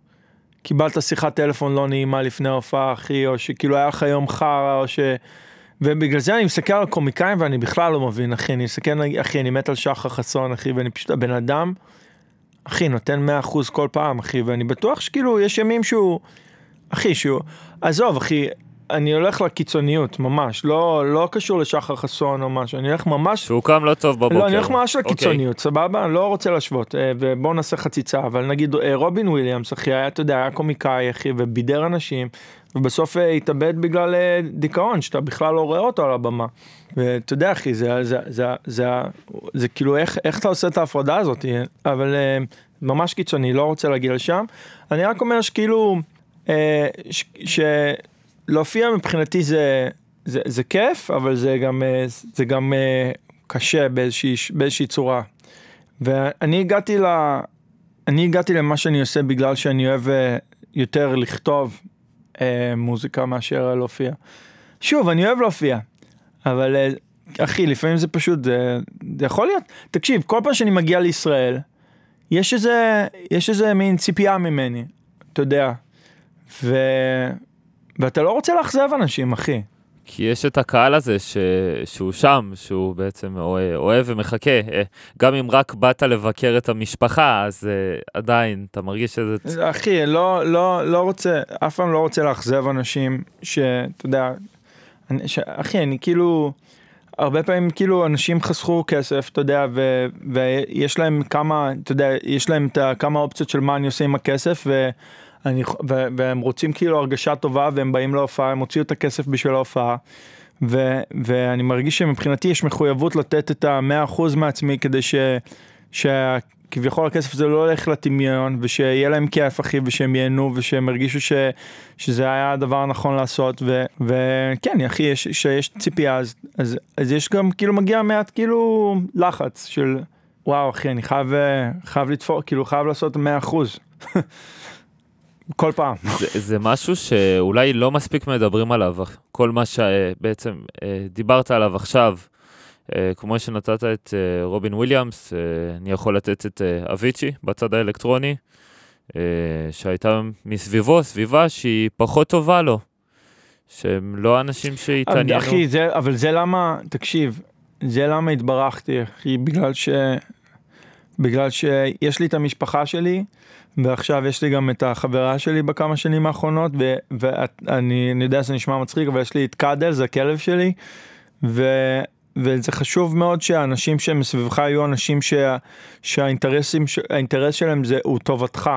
קיבלת שיחת טלפון לא נעימה לפני ההופעה, אחי, או שכאילו היה לך יום חרא, או ש... ובגלל זה אני מסתכל על קומיקאים ואני בכלל לא מבין, אחי. אני מסתכל, אחי, אני מת על שחר חסון, אחי, ואני פשוט, הבן אדם... אחי, נותן 100% כל פעם, אחי, ואני בטוח שכאילו, יש ימים שהוא, אחי, שהוא, עזוב, אחי, אני הולך לקיצוניות, ממש, לא, לא קשור לשחר חסון או משהו, אני הולך ממש... שהוא קם לא טוב בבוקר. לא, אני הולך ממש אוקיי. לקיצוניות, okay. סבבה? לא רוצה להשוות, אה, ובואו נעשה חציצה, אבל נגיד אה, רובין וויליאמס, אחי, היה, אתה יודע, היה קומיקאי, אחי, ובידר אנשים, ובסוף אה, התאבד בגלל דיכאון, שאתה בכלל לא רואה אותו על הבמה. ואתה יודע, אחי, זה, זה, זה, זה, זה, כאילו, איך, איך אתה עושה את ההפרדה הזאת, אבל ממש קיצוני, לא רוצה להגיע לשם. אני רק אומר שכאילו, ש... להופיע מבחינתי זה, זה, זה כיף, אבל זה גם, אה, זה גם אה, קשה באיזושהי, באיזושהי צורה. ואני הגעתי אני הגעתי למה שאני עושה בגלל שאני אוהב אה, יותר לכתוב אה, מוזיקה מאשר להופיע. שוב, אני אוהב להופיע, אבל אה, אחי, לפעמים זה פשוט, זה, זה יכול להיות, תקשיב, כל פעם שאני מגיע לישראל, יש איזה, יש איזה מין ציפייה ממני, אתה יודע, ו... ואתה לא רוצה לאכזב אנשים, אחי. כי יש את הקהל הזה ש... שהוא שם, שהוא בעצם אוהב ומחכה. אה, גם אם רק באת לבקר את המשפחה, אז uh, עדיין, אתה מרגיש שזה... אחי, לא, לא, לא רוצה, אף פעם לא רוצה לאכזב אנשים שאתה יודע, אני, ש... אחי, אני כאילו, הרבה פעמים כאילו אנשים חסכו כסף, אתה יודע, ו... ויש להם כמה, אתה יודע, יש להם את כמה אופציות של מה אני עושה עם הכסף, ו... אני, ו, והם רוצים כאילו הרגשה טובה והם באים להופעה, הם הוציאו את הכסף בשביל ההופעה. ו, ואני מרגיש שמבחינתי יש מחויבות לתת את המאה אחוז מעצמי כדי ש, שכביכול הכסף הזה לא הולך לטמיון ושיהיה להם כיף אחי ושהם ייהנו ושהם ירגישו ש, שזה היה הדבר הנכון לעשות ו, וכן אחי יש, שיש ציפייה אז, אז, אז יש גם כאילו מגיע מעט כאילו לחץ של וואו אחי אני חייב חייב לתפור כאילו חייב לעשות מאה אחוז. (laughs) כל פעם. זה, זה משהו שאולי לא מספיק מדברים עליו, כל מה שבעצם אה, דיברת עליו עכשיו, אה, כמו שנתת את אה, רובין וויליאמס, אני יכול לתת את אביצ'י בצד האלקטרוני, שהייתה מסביבו סביבה שהיא פחות טובה לו, שהם לא אנשים שהתעניינו. אחי, זה, אבל זה למה, תקשיב, זה למה התברכתי, אחי, בגלל ש... בגלל שיש לי את המשפחה שלי, ועכשיו יש לי גם את החברה שלי בכמה שנים האחרונות, ו- ואני יודע שזה נשמע מצחיק, אבל יש לי את קאדל, זה הכלב שלי, ו- וזה חשוב מאוד שהאנשים שמסביבך יהיו אנשים שה- שהאינטרסים, האינטרס שלהם זה, הוא טובתך.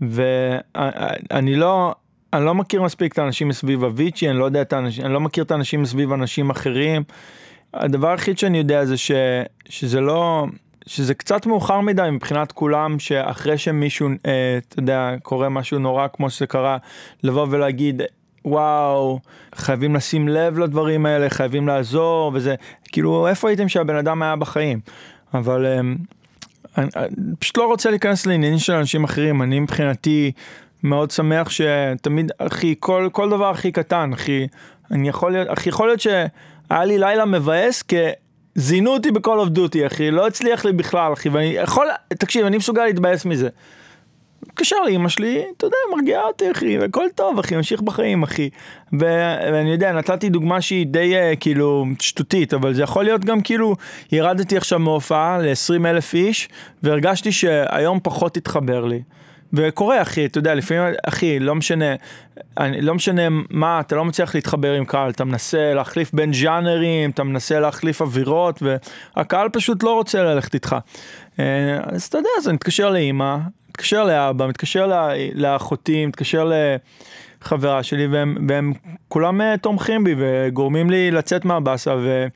ואני לא, אני לא מכיר מספיק את האנשים מסביב אביצ'י, אני לא יודע את האנשים, אני לא מכיר את האנשים מסביב אנשים אחרים. הדבר היחיד שאני יודע זה ש, שזה לא, שזה קצת מאוחר מדי מבחינת כולם, שאחרי שמישהו, אה, אתה יודע, קורה משהו נורא כמו שזה קרה, לבוא ולהגיד, וואו, חייבים לשים לב לדברים האלה, חייבים לעזור, וזה, כאילו, איפה הייתם שהבן אדם היה בחיים? אבל אה, אני, אני פשוט לא רוצה להיכנס לעניינים של אנשים אחרים, אני מבחינתי מאוד שמח שתמיד, אחי, כל, כל דבר הכי קטן, אחי, אני יכול להיות, אחי, יכול להיות שהיה לי לילה מבאס, כי... זינו אותי בכל אוף דוטי אחי, לא הצליח לי בכלל אחי, ואני יכול, תקשיב, אני מסוגל להתבאס מזה. מתקשר לאמא שלי, אתה יודע, מרגיעה אותי אחי, והכל טוב אחי, ממשיך בחיים אחי. ו- ואני יודע, נתתי דוגמה שהיא די uh, כאילו שטותית, אבל זה יכול להיות גם כאילו, ירדתי עכשיו מהופעה ל-20 אלף איש, והרגשתי שהיום פחות התחבר לי. וקורה אחי, אתה יודע, לפעמים, אחי, לא משנה, אני, לא משנה מה, אתה לא מצליח להתחבר עם קהל, אתה מנסה להחליף בין ז'אנרים, אתה מנסה להחליף אווירות, והקהל פשוט לא רוצה ללכת איתך. אה, אז אתה יודע, אז אני מתקשר לאימא, מתקשר לאבא, מתקשר לאחותי, מתקשר לחברה שלי, והם, והם כולם אה, תומכים בי וגורמים לי לצאת מהבאסה, ו...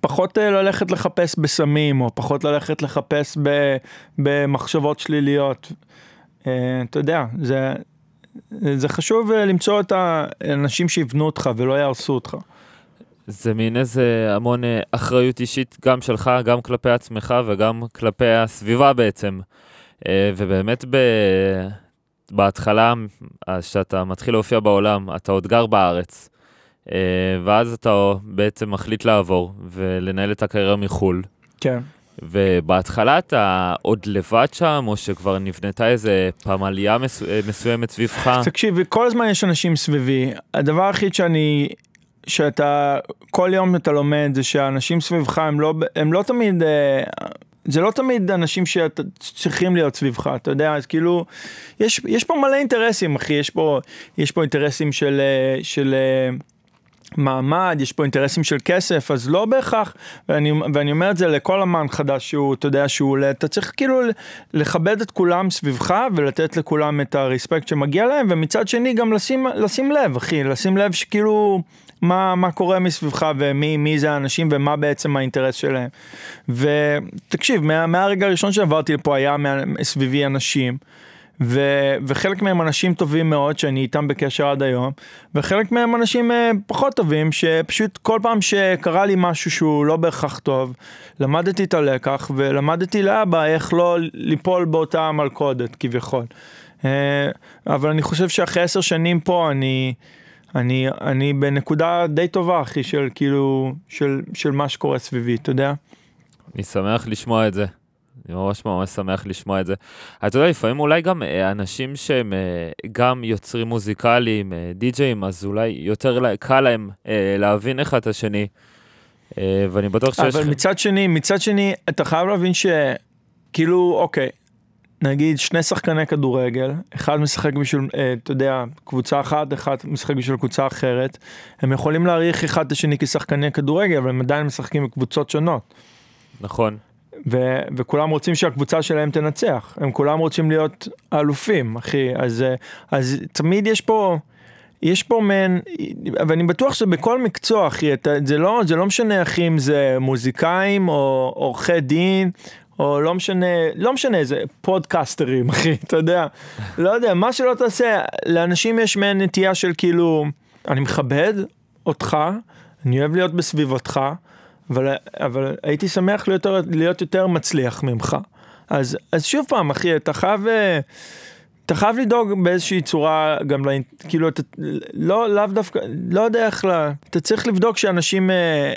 פחות אה, ללכת לחפש בסמים, או פחות ללכת לחפש במחשבות שליליות. אה, אתה יודע, זה, זה חשוב למצוא את האנשים שיבנו אותך ולא יהרסו אותך. זה מין איזה המון אחריות אישית גם שלך, גם כלפי עצמך וגם כלפי הסביבה בעצם. ובאמת ב... בהתחלה, כשאתה מתחיל להופיע בעולם, אתה עוד גר בארץ, ואז אתה בעצם מחליט לעבור ולנהל את הקריירה מחו"ל. כן. ובהתחלה אתה עוד לבד שם, או שכבר נבנתה איזה פמליה מסו... מסוימת סביבך? תקשיב, כל הזמן יש אנשים סביבי. הדבר היחיד שאני, שאתה, כל יום אתה לומד, זה שהאנשים סביבך הם לא, הם לא תמיד, אה, זה לא תמיד אנשים שצריכים להיות סביבך, אתה יודע, אז כאילו, יש, יש פה מלא אינטרסים, אחי, יש פה, יש פה אינטרסים של, אה, של, של מעמד, יש פה אינטרסים של כסף, אז לא בהכרח, ואני, ואני אומר את זה לכל אמן חדש שהוא, אתה יודע, שהוא עולה, אתה צריך כאילו לכבד את כולם סביבך ולתת לכולם את הרספקט שמגיע להם, ומצד שני גם לשים, לשים לב, אחי, לשים לב שכאילו, מה, מה קורה מסביבך ומי מי זה האנשים ומה בעצם האינטרס שלהם. ותקשיב, מה, מהרגע הראשון שעברתי לפה היה סביבי אנשים. ו, וחלק מהם אנשים טובים מאוד שאני איתם בקשר עד היום, וחלק מהם אנשים אה, פחות טובים שפשוט כל פעם שקרה לי משהו שהוא לא בהכרח טוב, למדתי את הלקח ולמדתי לאבא איך לא ליפול באותה מלכודת כביכול. אה, אבל אני חושב שאחרי עשר שנים פה אני, אני, אני בנקודה די טובה אחי של כאילו, של, של מה שקורה סביבי, אתה יודע? אני שמח לשמוע את זה. אני ממש ממש שמח לשמוע את זה. אתה יודע, לפעמים אולי גם אה, אנשים שהם אה, גם יוצרים מוזיקליים, אה, די-ג'אים, אז אולי יותר קל להם להבין אחד את השני. ואני בטוח שיש... אבל מצד שני, מצד שני, אתה חייב להבין שכאילו, אוקיי, נגיד שני שחקני כדורגל, אחד משחק בשביל, אתה יודע, קבוצה אחת, אחד משחק בשביל קבוצה אחרת, הם יכולים להעריך אחד את השני כשחקני כדורגל, אבל הם עדיין משחקים בקבוצות שונות. נכון. ו- וכולם רוצים שהקבוצה שלהם תנצח, הם כולם רוצים להיות אלופים, אחי, אז, אז תמיד יש פה, יש פה מן, ואני בטוח שבכל מקצוע, אחי, אתה, זה, לא, זה לא משנה, אחי, אם זה מוזיקאים או עורכי דין, או לא משנה, לא משנה, זה פודקסטרים, (laughs) אחי, אתה יודע, לא יודע, מה שלא תעשה, לאנשים יש מעין נטייה של כאילו, אני מכבד אותך, אני אוהב להיות בסביבתך, אבל, אבל הייתי שמח להיות, להיות יותר מצליח ממך. אז, אז שוב פעם, אחי, אתה חייב, אה, אתה חייב לדאוג באיזושהי צורה גם, לה, כאילו, אתה, לא, לאו דווקא, לא יודע איך, לה, אתה צריך לבדוק שאנשים, אה,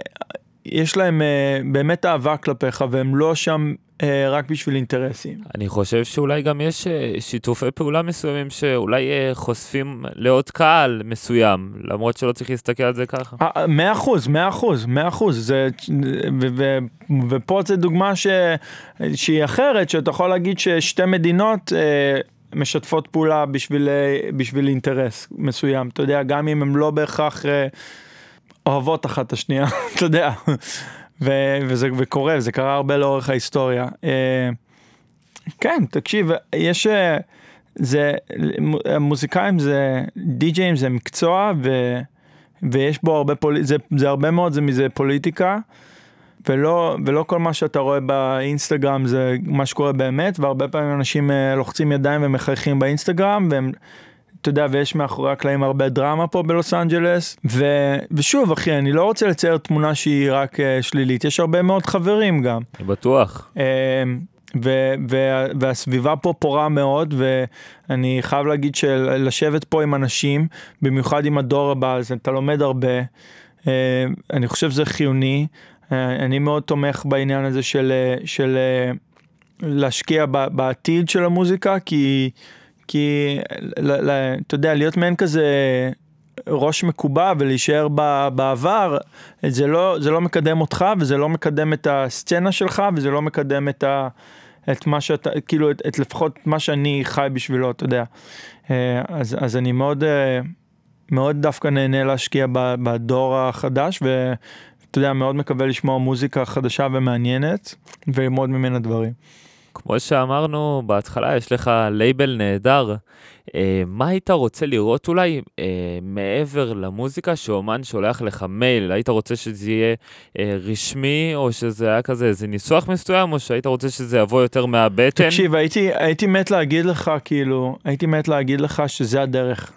יש להם אה, באמת אהבה כלפיך והם לא שם רק בשביל אינטרסים. אני חושב שאולי גם יש אה, שיתופי פעולה מסוימים שאולי אה, חושפים לעוד קהל מסוים, למרות שלא צריך להסתכל על זה ככה. מאה אחוז, מאה אחוז, מאה אחוז, ופה זו דוגמה ש, שהיא אחרת, שאתה יכול להגיד ששתי מדינות משתפות פעולה בשביל, בשביל אינטרס מסוים, אתה יודע, גם אם הם לא בהכרח אוהבות אחת את השנייה, (laughs) אתה יודע. ו- וזה וקורה, וזה קרה הרבה לאורך ההיסטוריה. אה, כן, תקשיב, יש, אה, זה, מוזיקאים זה, די-ג'אים זה מקצוע, ו, ויש בו הרבה פוליטיקה, זה, זה הרבה מאוד זה מזה פוליטיקה, ולא, ולא כל מה שאתה רואה באינסטגרם זה מה שקורה באמת, והרבה פעמים אנשים אה, לוחצים ידיים ומחייכים באינסטגרם, והם אתה יודע, ויש מאחורי הקלעים הרבה דרמה פה בלוס אנג'לס, ו, ושוב אחי, אני לא רוצה לצייר תמונה שהיא רק uh, שלילית, יש הרבה מאוד חברים גם. אני בטוח. Uh, ו- ו- והסביבה פה פורה מאוד ואני חייב להגיד שלשבת פה עם אנשים במיוחד עם הדור הבא אז אתה לומד הרבה uh, אני חושב שזה חיוני uh, אני מאוד תומך בעניין הזה של, של uh, להשקיע בעתיד של המוזיקה כי כי אתה יודע, להיות מעין כזה ראש מקובע ולהישאר בעבר, זה לא, זה לא מקדם אותך וזה לא מקדם את הסצנה שלך וזה לא מקדם את, ה, את מה שאתה, כאילו, את, את לפחות מה שאני חי בשבילו, אתה יודע. אה, אז, אז אני מאוד, אה, מאוד דווקא נהנה להשקיע בדור החדש ואתה יודע, מאוד מקווה לשמוע מוזיקה חדשה ומעניינת וללמוד ממנה דברים. כמו שאמרנו בהתחלה, יש לך לייבל נהדר. אה, מה היית רוצה לראות אולי אה, מעבר למוזיקה שאומן שולח לך מייל? היית רוצה שזה יהיה אה, רשמי, או שזה היה כזה איזה ניסוח מסוים, או שהיית רוצה שזה יבוא יותר מהבטן? תקשיב, הייתי, הייתי מת להגיד לך, כאילו, הייתי מת להגיד לך שזה הדרך.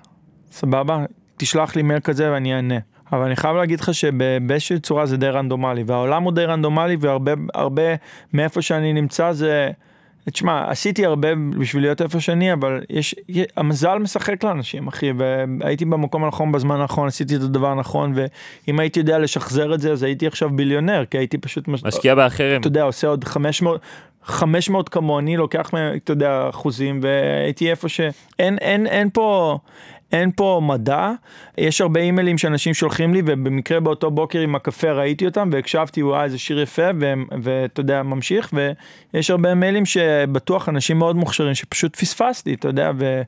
סבבה? תשלח לי מייל כזה ואני אענה. אבל אני חייב להגיד לך שבאיזושהי צורה זה די רנדומלי, והעולם הוא די רנדומלי, והרבה מאיפה שאני נמצא זה... תשמע, עשיתי הרבה בשביל להיות איפה שאני, אבל יש, המזל משחק לאנשים, אחי, והייתי במקום הנכון בזמן הנכון, עשיתי את הדבר הנכון, ואם הייתי יודע לשחזר את זה, אז הייתי עכשיו ביליונר, כי הייתי פשוט... משקיע באחרים. אתה יודע, עושה עוד 500... 500 כמוני לוקח אתה יודע אחוזים והייתי איפה שאין אין אין פה אין פה מדע, יש הרבה אימיילים שאנשים שולחים לי ובמקרה באותו בוקר עם הקפה ראיתי אותם והקשבתי וואי איזה שיר יפה ואתה יודע ממשיך ויש הרבה מיילים שבטוח אנשים מאוד מוכשרים שפשוט פספסתי אתה יודע ו...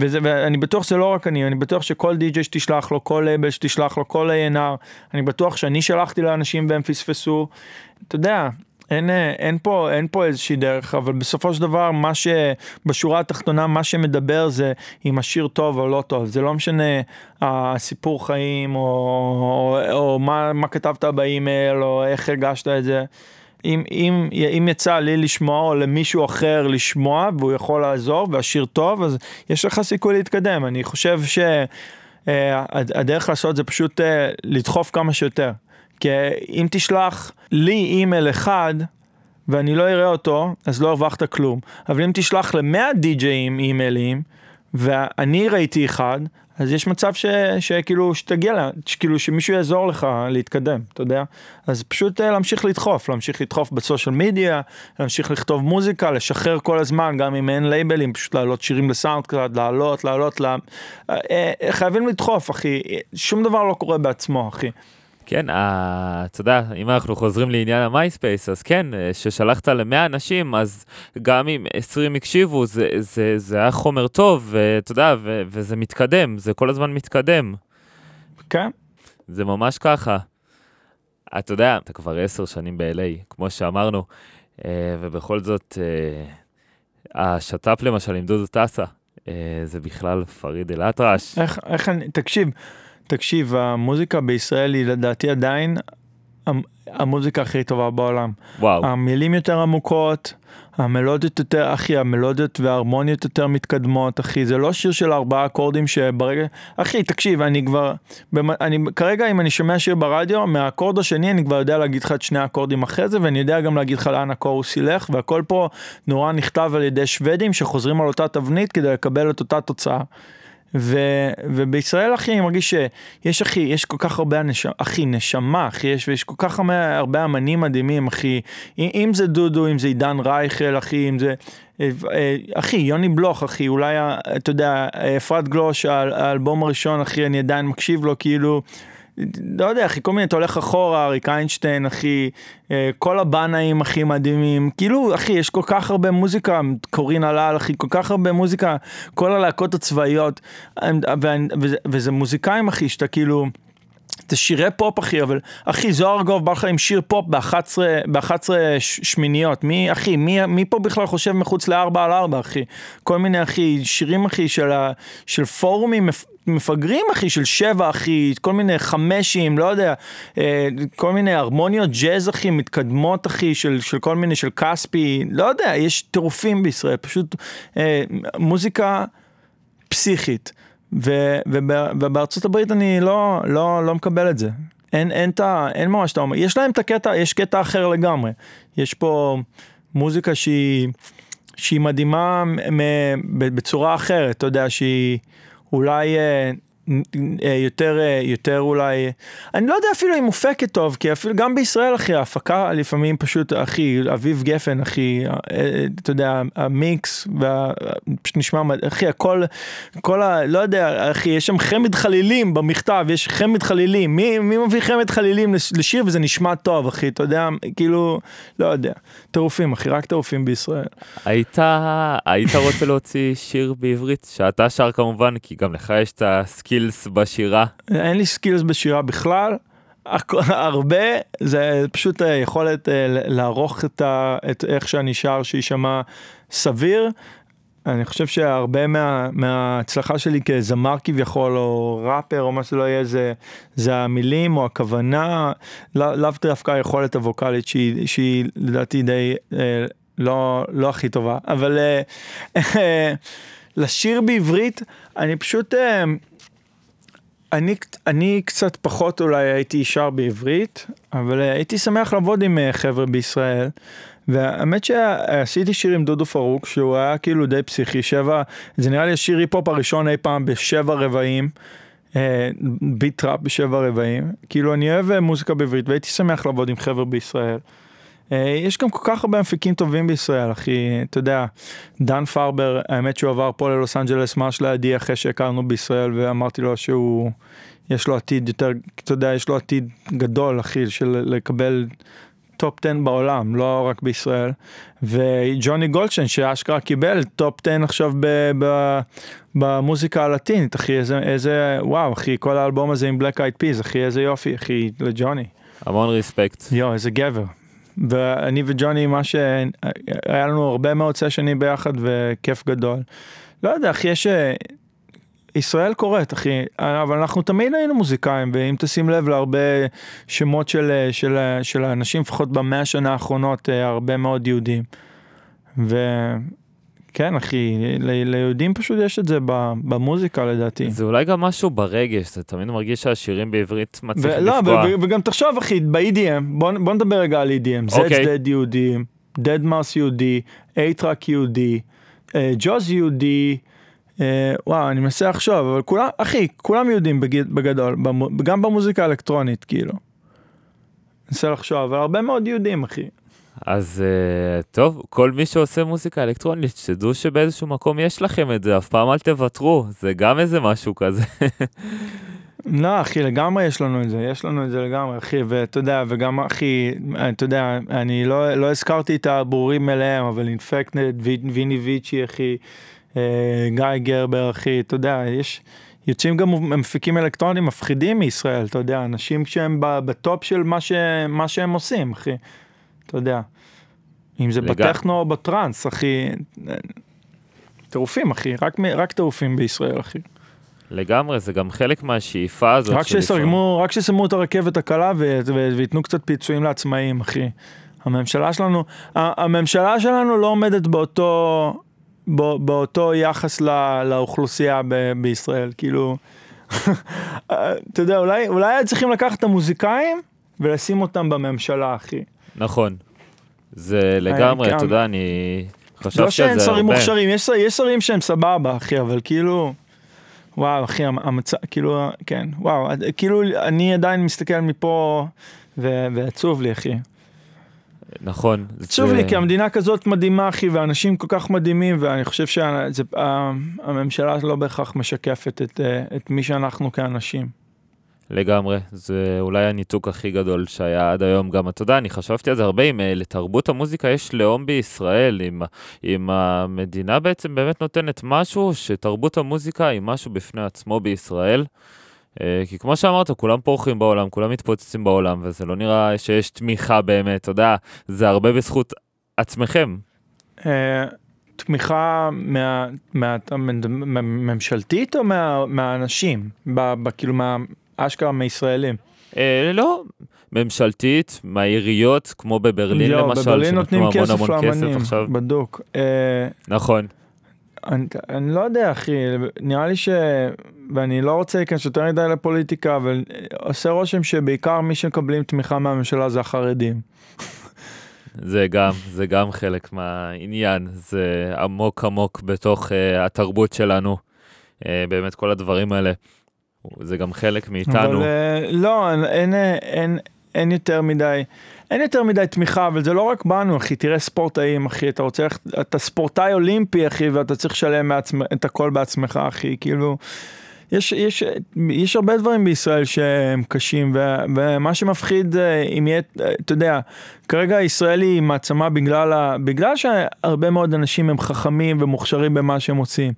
וזה, ואני בטוח שזה לא רק אני, אני בטוח שכל די.ג'יי שתשלח לו, כל לייבל שתשלח לו, כל A&R, אני בטוח שאני שלחתי לאנשים והם פספסו, אתה יודע, אין, אין, פה, אין פה איזושהי דרך, אבל בסופו של דבר, מה שבשורה התחתונה, מה שמדבר זה אם השיר טוב או לא טוב. זה לא משנה הסיפור חיים, או, או, או מה, מה כתבת באימייל, או איך הרגשת את זה. אם, אם, אם יצא לי לשמוע או למישהו אחר לשמוע והוא יכול לעזור והשיר טוב, אז יש לך סיכוי להתקדם. אני חושב שהדרך לעשות זה פשוט אה, לדחוף כמה שיותר. כי אם תשלח לי אימייל אחד, ואני לא אראה אותו, אז לא הרווחת כלום. אבל אם תשלח למאה די-ג'אים אימיילים, ואני ראיתי אחד, אז יש מצב ש, שכאילו שתגיע, לה, שכאילו שמישהו יעזור לך להתקדם, אתה יודע? אז פשוט אה, להמשיך לדחוף, להמשיך לדחוף בסושיאל מדיה, להמשיך לכתוב מוזיקה, לשחרר כל הזמן, גם אם אין לייבלים, פשוט להעלות שירים לסאונד קלאד, לעלות, לעלות, לה... אה, אה, חייבים לדחוף, אחי, שום דבר לא קורה בעצמו, אחי. כן, אתה יודע, אם אנחנו חוזרים לעניין המייספייס, אז כן, ששלחת למאה אנשים, אז גם אם 20 הקשיבו, זה, זה, זה היה חומר טוב, ואתה יודע, ו, וזה מתקדם, זה כל הזמן מתקדם. כן. זה ממש ככה. אתה יודע, אתה כבר עשר שנים ב-LA, כמו שאמרנו, ובכל זאת, השת"פ למשל עם דודו טסה, זה בכלל פריד אל-אטרש. איך, איך אני, תקשיב, תקשיב, המוזיקה בישראל היא לדעתי עדיין המוזיקה הכי טובה בעולם. וואו. המילים יותר עמוקות, המלודיות יותר, אחי, המלודיות וההרמוניות יותר מתקדמות, אחי, זה לא שיר של ארבעה אקורדים שברגע, אחי, תקשיב, אני כבר, אני, כרגע אם אני שומע שיר ברדיו, מהאקורד השני אני כבר יודע להגיד לך את שני האקורדים אחרי זה, ואני יודע גם להגיד לך לאן הקורוס ילך, והכל פה נורא נכתב על ידי שוודים שחוזרים על אותה תבנית כדי לקבל את אותה תוצאה. ו, ובישראל אחי אני מרגיש שיש אחי יש כל כך הרבה נשמה אחי נשמה אחי יש ויש כל כך הרבה אמנים מדהימים אחי אם זה דודו אם זה עידן רייכל אחי אם זה אה, אחי יוני בלוך אחי אולי אתה יודע אפרת גלוש האלבום הראשון אחי אני עדיין מקשיב לו כאילו. לא יודע, אחי, כל מיני, אתה הולך אחורה, אריק איינשטיין, אחי, אה, כל הבנאים הכי מדהימים, כאילו, אחי, יש כל כך הרבה מוזיקה, קורין הלל, אחי, כל כך הרבה מוזיקה, כל הלהקות הצבאיות, וזה מוזיקאים, אחי, שאתה כאילו... זה שירי פופ אחי, אבל אחי זוהר גוב בא לך עם שיר פופ ב-11 שמיניות, מי אחי, מי, מי פה בכלל חושב מחוץ ל-4 על 4 אחי, כל מיני אחי, שירים אחי של, ה, של פורומים מפגרים אחי, של שבע אחי, כל מיני חמשים, לא יודע, אה, כל מיני הרמוניות ג'אז אחי, מתקדמות אחי, של, של כל מיני, של כספי, לא יודע, יש טירופים בישראל, פשוט אה, מוזיקה פסיכית. ו, ובארצות הברית אני לא, לא, לא מקבל את זה. אין, אין, אין, אין ממש את האומר, יש להם את הקטע, יש קטע אחר לגמרי. יש פה מוזיקה שהיא, שהיא מדהימה בצורה אחרת, אתה יודע, שהיא אולי אה, אה, יותר, אה, יותר אולי, אני לא יודע אפילו אם מופקת טוב, כי אפילו גם בישראל, אחי, ההפקה לפעמים פשוט, אחי, אביב גפן, אחי, אה, אתה יודע, המיקס, פשוט נשמע, אחי, הכל, כל ה... לא יודע, אחי, יש שם חמד חלילים במכתב, יש חמד חלילים, מי, מי מביא חמד חלילים לשיר וזה נשמע טוב, אחי, אתה יודע, כאילו, לא יודע, טירופים, אחי, רק טירופים בישראל. היית, היית רוצה להוציא שיר בעברית, שאתה שר כמובן, כי גם לך יש את ה skill. skills בשירה? אין לי skills בשירה בכלל. הרבה זה פשוט היכולת אה, לערוך את, ה, את איך שאני שר שיישמע סביר. אני חושב שהרבה מה, מההצלחה שלי כזמר כביכול או ראפר או מה שלא יהיה זה, זה המילים או הכוונה לא, לאו דווקא היכולת הווקאלית שהיא, שהיא לדעתי די אה, לא, לא הכי טובה אבל אה, אה, (laughs) לשיר בעברית אני פשוט אה, אני, אני קצת פחות אולי הייתי שר בעברית, אבל אה, הייתי שמח לעבוד עם אה, חבר'ה בישראל. והאמת שעשיתי שיר עם דודו פארוק שהוא היה כאילו די פסיכי, שבע, זה נראה לי השיר היפ-הופ הראשון אי פעם בשבע רבעים, אה, ביט טראפ בשבע רבעים, כאילו אני אוהב מוזיקה בעברית והייתי שמח לעבוד עם חבר'ה בישראל. אה, יש גם כל כך הרבה מפיקים טובים בישראל, אחי, אתה יודע, דן פרבר, האמת שהוא עבר פה ללוס אנג'לס ממש לידי אחרי שהכרנו בישראל, ואמרתי לו שהוא, יש לו עתיד יותר, אתה יודע, יש לו עתיד גדול, אחי, של לקבל top 10 בעולם, לא רק בישראל. וג'וני גולדשטיין שאשכרה קיבל top 10 עכשיו ב, ב, במוזיקה הלטינית, אחי, איזה, איזה, וואו, אחי, כל האלבום הזה עם Black Eyed Peas, אחי, איזה יופי, אחי, לג'וני. המון ריספקט. יואו, איזה גבר. ואני וג'וני, מה שהיה לנו הרבה מאוד סשנים ביחד וכיף גדול. לא יודע, אחי, יש... ישראל קורית, אחי, אבל אנחנו תמיד היינו מוזיקאים, ואם תשים לב להרבה שמות של, של, של האנשים, לפחות במאה השנה האחרונות, אה, הרבה מאוד יהודים. וכן, אחי. ליהודים פשוט יש את זה במוזיקה לדעתי. זה אולי גם משהו ברגש, אתה תמיד מרגיש שהשירים בעברית מצליחים לא, לפגוע. ו- וגם תחשוב, אחי, ב-EDM, בוא, נדבר רגע על EDM. Zedd יהודי, deadmau5 יהודי, A-Trak יהודי, ג'וז יהודי, וואו, אני מנסה לחשוב, אבל כולם, אחי, כולם יהודים בג- בגדול, גם במוזיקה האלקטרונית, כאילו. מנסה לחשוב, אבל הרבה מאוד יהודים, אחי. אז uh, טוב, כל מי שעושה מוזיקה אלקטרונית, שתדעו שבאיזשהו מקום יש לכם את זה, אף פעם אל תוותרו, זה גם איזה משהו כזה. (laughs) לא, אחי, לגמרי יש לנו את זה, יש לנו את זה לגמרי, אחי, ואתה יודע, וגם, אחי, אתה יודע, אני לא, לא הזכרתי את הברורים מלאם, אבל אינפקטנט, ויני ויצ'י, אחי, אה, גיא גרבר, אחי, אתה יודע, יש, יוצאים גם מפיקים אלקטרונים מפחידים מישראל, אתה יודע, אנשים שהם בטופ של מה, ש, מה שהם עושים, אחי, אתה יודע. אם זה לגמרי. בטכנו או בטראנס, אחי, טירופים, אחי, רק, רק טירופים בישראל, אחי. לגמרי, זה גם חלק מהשאיפה הזאת. רק של שיסרגמו, רק שיסיימו את הרכבת הקלה וייתנו קצת פיצויים לעצמאים, אחי. הממשלה שלנו, הממשלה שלנו לא עומדת באותו, בא- באותו יחס ל- לאוכלוסייה ב- בישראל, כאילו, (laughs) אתה יודע, אולי, אולי צריכים לקחת את המוזיקאים ולשים אותם בממשלה, אחי. נכון. זה לגמרי, כן. אתה יודע, אני לא חשבתי על שאין זה שרים הרבה. מוכשרים, יש, יש שרים שהם סבבה, אחי, אבל כאילו, וואו, אחי, המצב, כאילו, כן, וואו, כאילו, אני עדיין מסתכל מפה, ו- ועצוב לי, אחי. נכון. עצוב זה- לי, כי המדינה כזאת מדהימה, אחי, ואנשים כל כך מדהימים, ואני חושב שהממשלה לא בהכרח משקפת את, אה, את מי שאנחנו כאנשים. לגמרי, זה אולי הניתוק הכי גדול שהיה עד היום. גם, אתה יודע, אני חשבתי על זה הרבה, אם אה, לתרבות המוזיקה יש לאום בישראל, אם, אם המדינה בעצם באמת נותנת משהו, שתרבות המוזיקה היא משהו בפני עצמו בישראל. אה, כי כמו שאמרת, כולם פורחים בעולם, כולם מתפוצצים בעולם, וזה לא נראה שיש תמיכה באמת, אתה יודע, זה הרבה בזכות עצמכם. אה, תמיכה מה, מה, או מה, מהאנשים? ב, כאילו, מה, אשכרה מישראלים? אה, לא, ממשלתית, מהעיריות, כמו בברלין לא, למשל, בברלין נותנים המון כסף המון כסף עכשיו. בדוק. אה, נכון. אני, אני לא יודע אחי, נראה לי ש... ואני לא רוצה להיכנס יותר מדי לפוליטיקה, אבל עושה רושם שבעיקר מי שמקבלים תמיכה מהממשלה זה החרדים. זה גם, זה גם חלק מהעניין, זה עמוק עמוק בתוך uh, התרבות שלנו, uh, באמת כל הדברים האלה, זה גם חלק מאיתנו. אבל אה, לא, אין, אין, אין, אין יותר מדי, אין יותר מדי תמיכה, אבל זה לא רק בנו, אחי, תראה ספורטאים, אחי, אתה רוצה, אתה ספורטאי אולימפי, אחי, ואתה צריך לשלם את הכל בעצמך, אחי, כאילו, יש, יש, יש הרבה דברים בישראל שהם קשים, ו, ומה שמפחיד, אה, אם יהיה, אה, אתה יודע, כרגע ישראל היא מעצמה בגלל, ה, בגלל שהרבה מאוד אנשים הם חכמים ומוכשרים במה שהם עושים.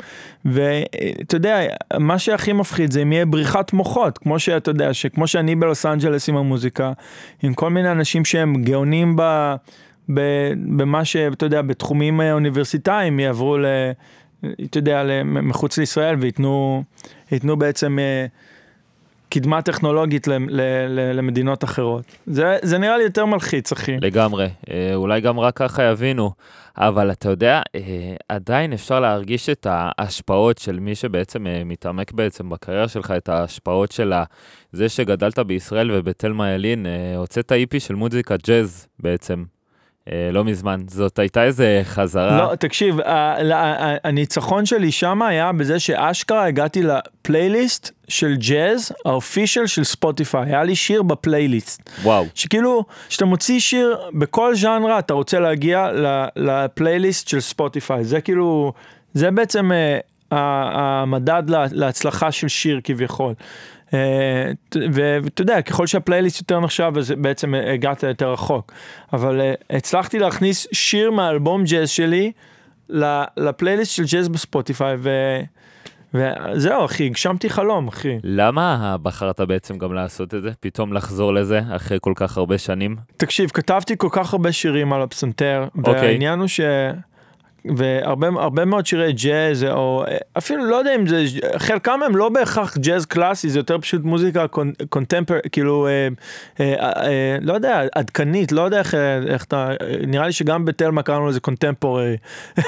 ואתה יודע, מה שהכי מפחיד זה אם יהיה בריחת מוחות, כמו שאתה יודע, שכמו שאני בלוס אנג'לס עם המוזיקה, עם כל מיני אנשים שהם גאונים ב... ב- במה שאתה יודע, בתחומים אה, אוניברסיטאיים יעברו ל... אתה יודע, מחוץ לישראל וייתנו ייתנו בעצם אה, קדמה טכנולוגית למדינות אחרות. זה, זה נראה לי יותר מלחיץ, אחי. לגמרי, אה, אולי גם רק ככה יבינו, אבל אתה יודע, אה, עדיין אפשר להרגיש את ההשפעות של מי שבעצם מתעמק בעצם בקריירה שלך, את ההשפעות של זה שגדלת בישראל ובתלמה ילין, אה, הוצאת איפי של מוזיקה ג'אז בעצם, לא מזמן. זאת הייתה איזה חזרה. לא, תקשיב, הניצחון שלי שם היה בזה שאשכרה הגעתי לפלייליסט של ג'אז, האופישל של ספוטיפיי, היה לי שיר בפלייליסט. וואו, שכאילו, כשאתה מוציא שיר בכל ז'אנרה, אתה רוצה להגיע לפלייליסט של ספוטיפיי. זה כאילו, זה בעצם אה, המדד לה- להצלחה של שיר כביכול. אה, ואתה יודע, ככל שהפלייליסט יותר נחשב, אז בעצם הגעת יותר רחוק. אבל אה, הצלחתי להכניס שיר מהאלבום ג'אז שלי לפלייליסט של ג'אז בספוטיפיי, ו- וזהו, אחי, הגשמתי חלום, אחי. למה בחרת בעצם גם לעשות את זה? פתאום לחזור לזה אחרי כל כך הרבה שנים? תקשיב, כתבתי כל כך הרבה שירים על הפסנתר, אוקיי. והעניין הוא ש... והרבה הרבה מאוד שירי ג'אז, או אפילו לא יודע אם זה, חלקם הם לא בהכרח ג'אז קלאסי, זה יותר פשוט מוזיקה קונטמפר, כאילו, אה, אה, אה, לא יודע, עדכנית, לא יודע איך, איך אתה, נראה לי שגם בתלמה קראנו לזה קונטמפורי, (laughs)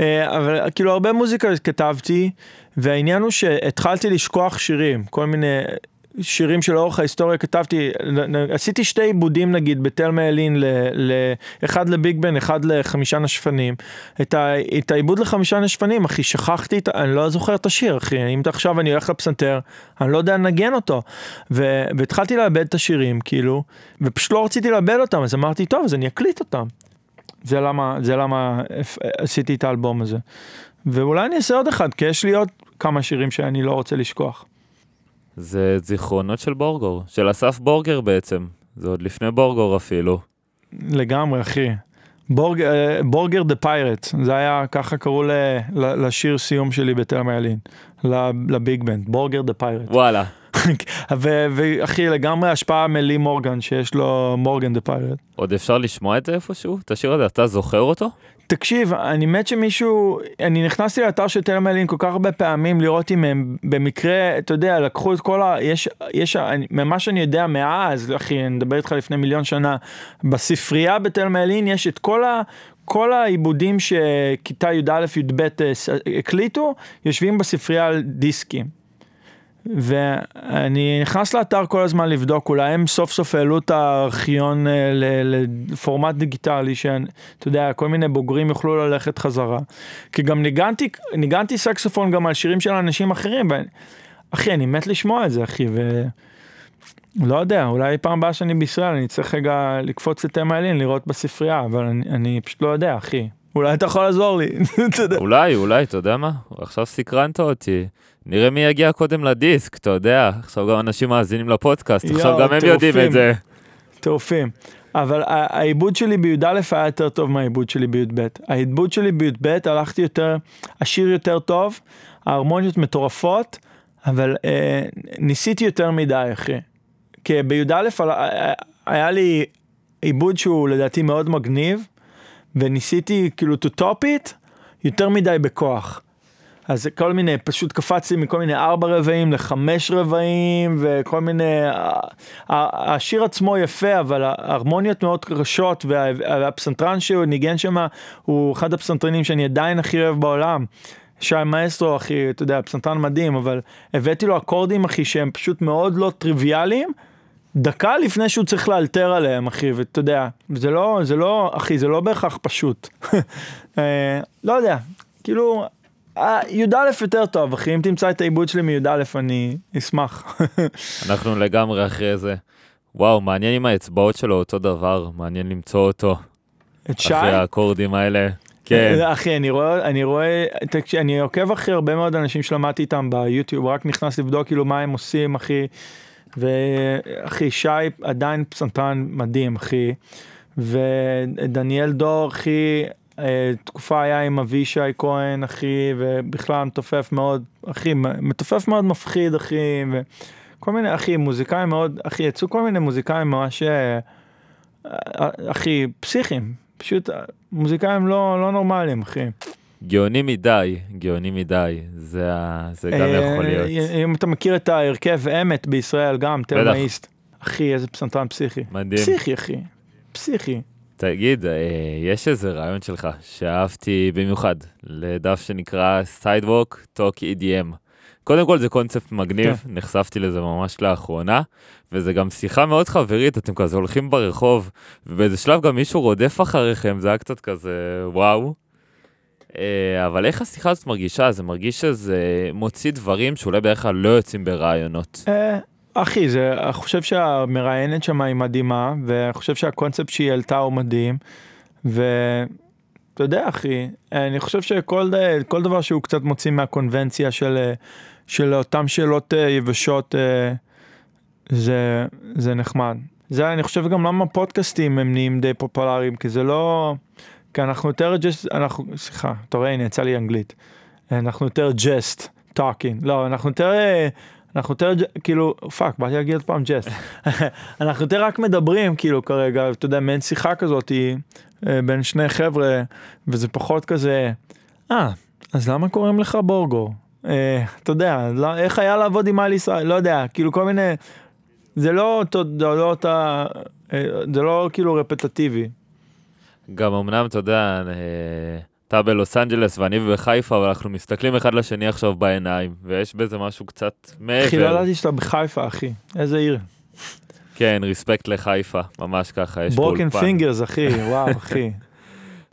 אה, אבל כאילו הרבה מוזיקה כתבתי, והעניין הוא שהתחלתי לשכוח שירים, כל מיני... שירים שלאורך ההיסטוריה כתבתי, עשיתי שתי עיבודים נגיד בתלמה ל, אחד לביג בן, אחד לחמישה נשפנים. את, ה, את העיבוד לחמישה נשפנים, אחי, שכחתי, אני לא זוכר את השיר, אחי, אם עכשיו אני הולך לפסנתר, אני לא יודע לנגן אותו. ו, והתחלתי לאבד את השירים, כאילו, ופשוט לא רציתי לאבד אותם, אז אמרתי, טוב, אז אני אקליט אותם. זה למה, זה למה עשיתי את האלבום הזה. ואולי אני אעשה עוד אחד, כי יש לי עוד כמה שירים שאני לא רוצה לשכוח. זה זיכרונות של Borgore, של אסף בורגר בעצם. זה עוד לפני Borgore אפילו. לגמרי, אחי. בורג, אה, Burger the Pirate, זה היה, ככה קראו ל, ל, לשיר סיום שלי בתלמה ילין, ל big band, Burger the Pirate. וואלה. (laughs) ואחי, לגמרי השפעה מלי מורגן, שיש לו Morgan the Pirate. עוד אפשר לשמוע את זה איפשהו? את השיר הזה, אתה זוכר אותו? תקשיב, אני מת שמישהו, אני נכנסתי לאתר של תלמה ילין כל כך הרבה פעמים לראות אם הם במקרה, אתה יודע, לקחו את כל ה... יש, יש, ממה שאני יודע מאז, אחי, אני מדבר איתך לפני מיליון שנה, בספרייה בתלמה ילין יש את כל ה... כל העיבודים שכיתה י"א-י"ב אה, הקליטו, יושבים בספרייה על דיסקים. ואני נכנס לאתר כל הזמן לבדוק, אולי הם סוף סוף העלו את הארכיון אה, לפורמט דיגיטלי, שאתה יודע, כל מיני בוגרים יוכלו ללכת חזרה. כי גם ניגנתי, ניגנתי סקסופון גם על שירים של אנשים אחרים, ואחי, אני מת לשמוע את זה, אחי, ו... לא יודע, אולי פעם הבאה שאני בישראל אני צריך רגע לקפוץ לתמה האלין, לראות בספרייה, אבל אני, אני פשוט לא יודע, אחי. אולי אתה יכול לעזור לי, (laughs) אולי, אולי, אתה יודע מה? עכשיו סקרנת אותי. נראה מי יגיע קודם לדיסק, אתה יודע, עכשיו גם אנשים מאזינים לפודקאסט, עכשיו גם הם יודעים את זה. טורפים. אבל העיבוד שלי בי"א היה יותר טוב מהעיבוד שלי בי"ב. העיבוד שלי בי"ב הלכתי יותר, השיר יותר טוב, ההרמוניות מטורפות, אבל אה, ניסיתי יותר מדי, אחי. כי בי"א היה לי עיבוד שהוא לדעתי מאוד מגניב, וניסיתי כאילו to top it יותר מדי בכוח. אז כל מיני, פשוט קפצתי מכל מיני ארבע רבעים לחמש רבעים וכל מיני, השיר עצמו יפה אבל ההרמוניות מאוד קשות והפסנתרן שהוא ניגן שם הוא אחד הפסנתרנים שאני עדיין הכי אוהב בעולם. שי מאסטרו אחי, אתה יודע, פסנתרן מדהים, אבל הבאתי לו אקורדים אחי שהם פשוט מאוד לא טריוויאליים. דקה לפני שהוא צריך לאלתר עליהם אחי ואתה יודע זה לא זה לא אחי זה לא בהכרח פשוט (laughs) אה, לא יודע כאילו י"א יותר טוב אחי אם תמצא את העיבוד שלי מי"א אני אשמח. (laughs) אנחנו לגמרי אחרי זה. וואו מעניין אם האצבעות שלו אותו דבר מעניין למצוא אותו. את שי? אחרי האקורדים האלה. כן. אה, אחי אני רואה אני רואה אני עוקב אחרי הרבה מאוד אנשים שלמדתי איתם ביוטיוב רק נכנס לבדוק כאילו מה הם עושים אחי. ואחי שי עדיין פסנתרן מדהים אחי. ודניאל דור אחי אה, תקופה היה עם אבישי כהן אחי ובכלל מתופף מאוד אחי מתופף מאוד מפחיד אחי וכל מיני אחי מוזיקאים מאוד אחי יצאו כל מיני מוזיקאים ממש אה, אחי פסיכיים פשוט מוזיקאים לא לא נורמליים אחי. גאוני מדי, גאוני מדי, זה, זה גם אה, יכול להיות. אם אתה מכיר את ההרכב אמת בישראל גם, תלמאיסט. אחי, איזה פסנתרן פסיכי. מדהים. פסיכי, אחי. פסיכי. תגיד, אה, יש איזה רעיון שלך שאהבתי במיוחד לדף שנקרא Sidewalk Talk EDM. קודם כל זה קונספט מגניב, כן. נחשפתי לזה ממש לאחרונה, וזה גם שיחה מאוד חברית, אתם כזה הולכים ברחוב, ובאיזה שלב גם מישהו רודף אחריכם, זה היה קצת כזה וואו. אה, אבל איך השיחה הזאת מרגישה? זה מרגיש שזה מוציא דברים שאולי בדרך כלל לא יוצאים ברעיונות. אה, אחי, זה, אני חושב שהמראיינת שם היא מדהימה, ואני חושב שהקונספט שהיא העלתה הוא מדהים, ואתה יודע, אחי, אני חושב שכל דבר שהוא קצת מוציא מהקונבנציה של, של אותן שאלות אה, יבשות, זה, זה נחמד. זה, אני חושב גם למה פודקאסטים הם נהיים די פופולריים, כי זה לא... כי אנחנו יותר just, אנחנו, סליחה, אתה רואה, הנה יצא לי אנגלית. אנחנו יותר just, talking, לא, אנחנו יותר, אנחנו יותר, כאילו, fuck, באתי להגיד עוד פעם ג'ס. (laughs) אנחנו יותר רק מדברים, כאילו, כרגע, אתה יודע, מעין שיחה כזאת אה, בין שני חבר'ה, וזה פחות כזה, אה, אז למה קוראים לך Borgore? אה, אתה יודע, לא, איך היה לעבוד עם מיילי סיירוס? לא יודע, כאילו כל מיני, זה לא אותו, זה לא אותה, אה, זה לא כאילו רפטטיבי. גם אמנם, אתה יודע, אה, אתה בלוס אנג'לס ואני בחיפה, אבל אנחנו מסתכלים אחד לשני עכשיו בעיניים, ויש בזה משהו קצת מעבר. אחי, לא ידעתי שאתה בחיפה, אחי. איזה עיר. כן, respect לחיפה, ממש ככה, יש פה Broken Fingaz, אחי, וואו, (laughs) אחי.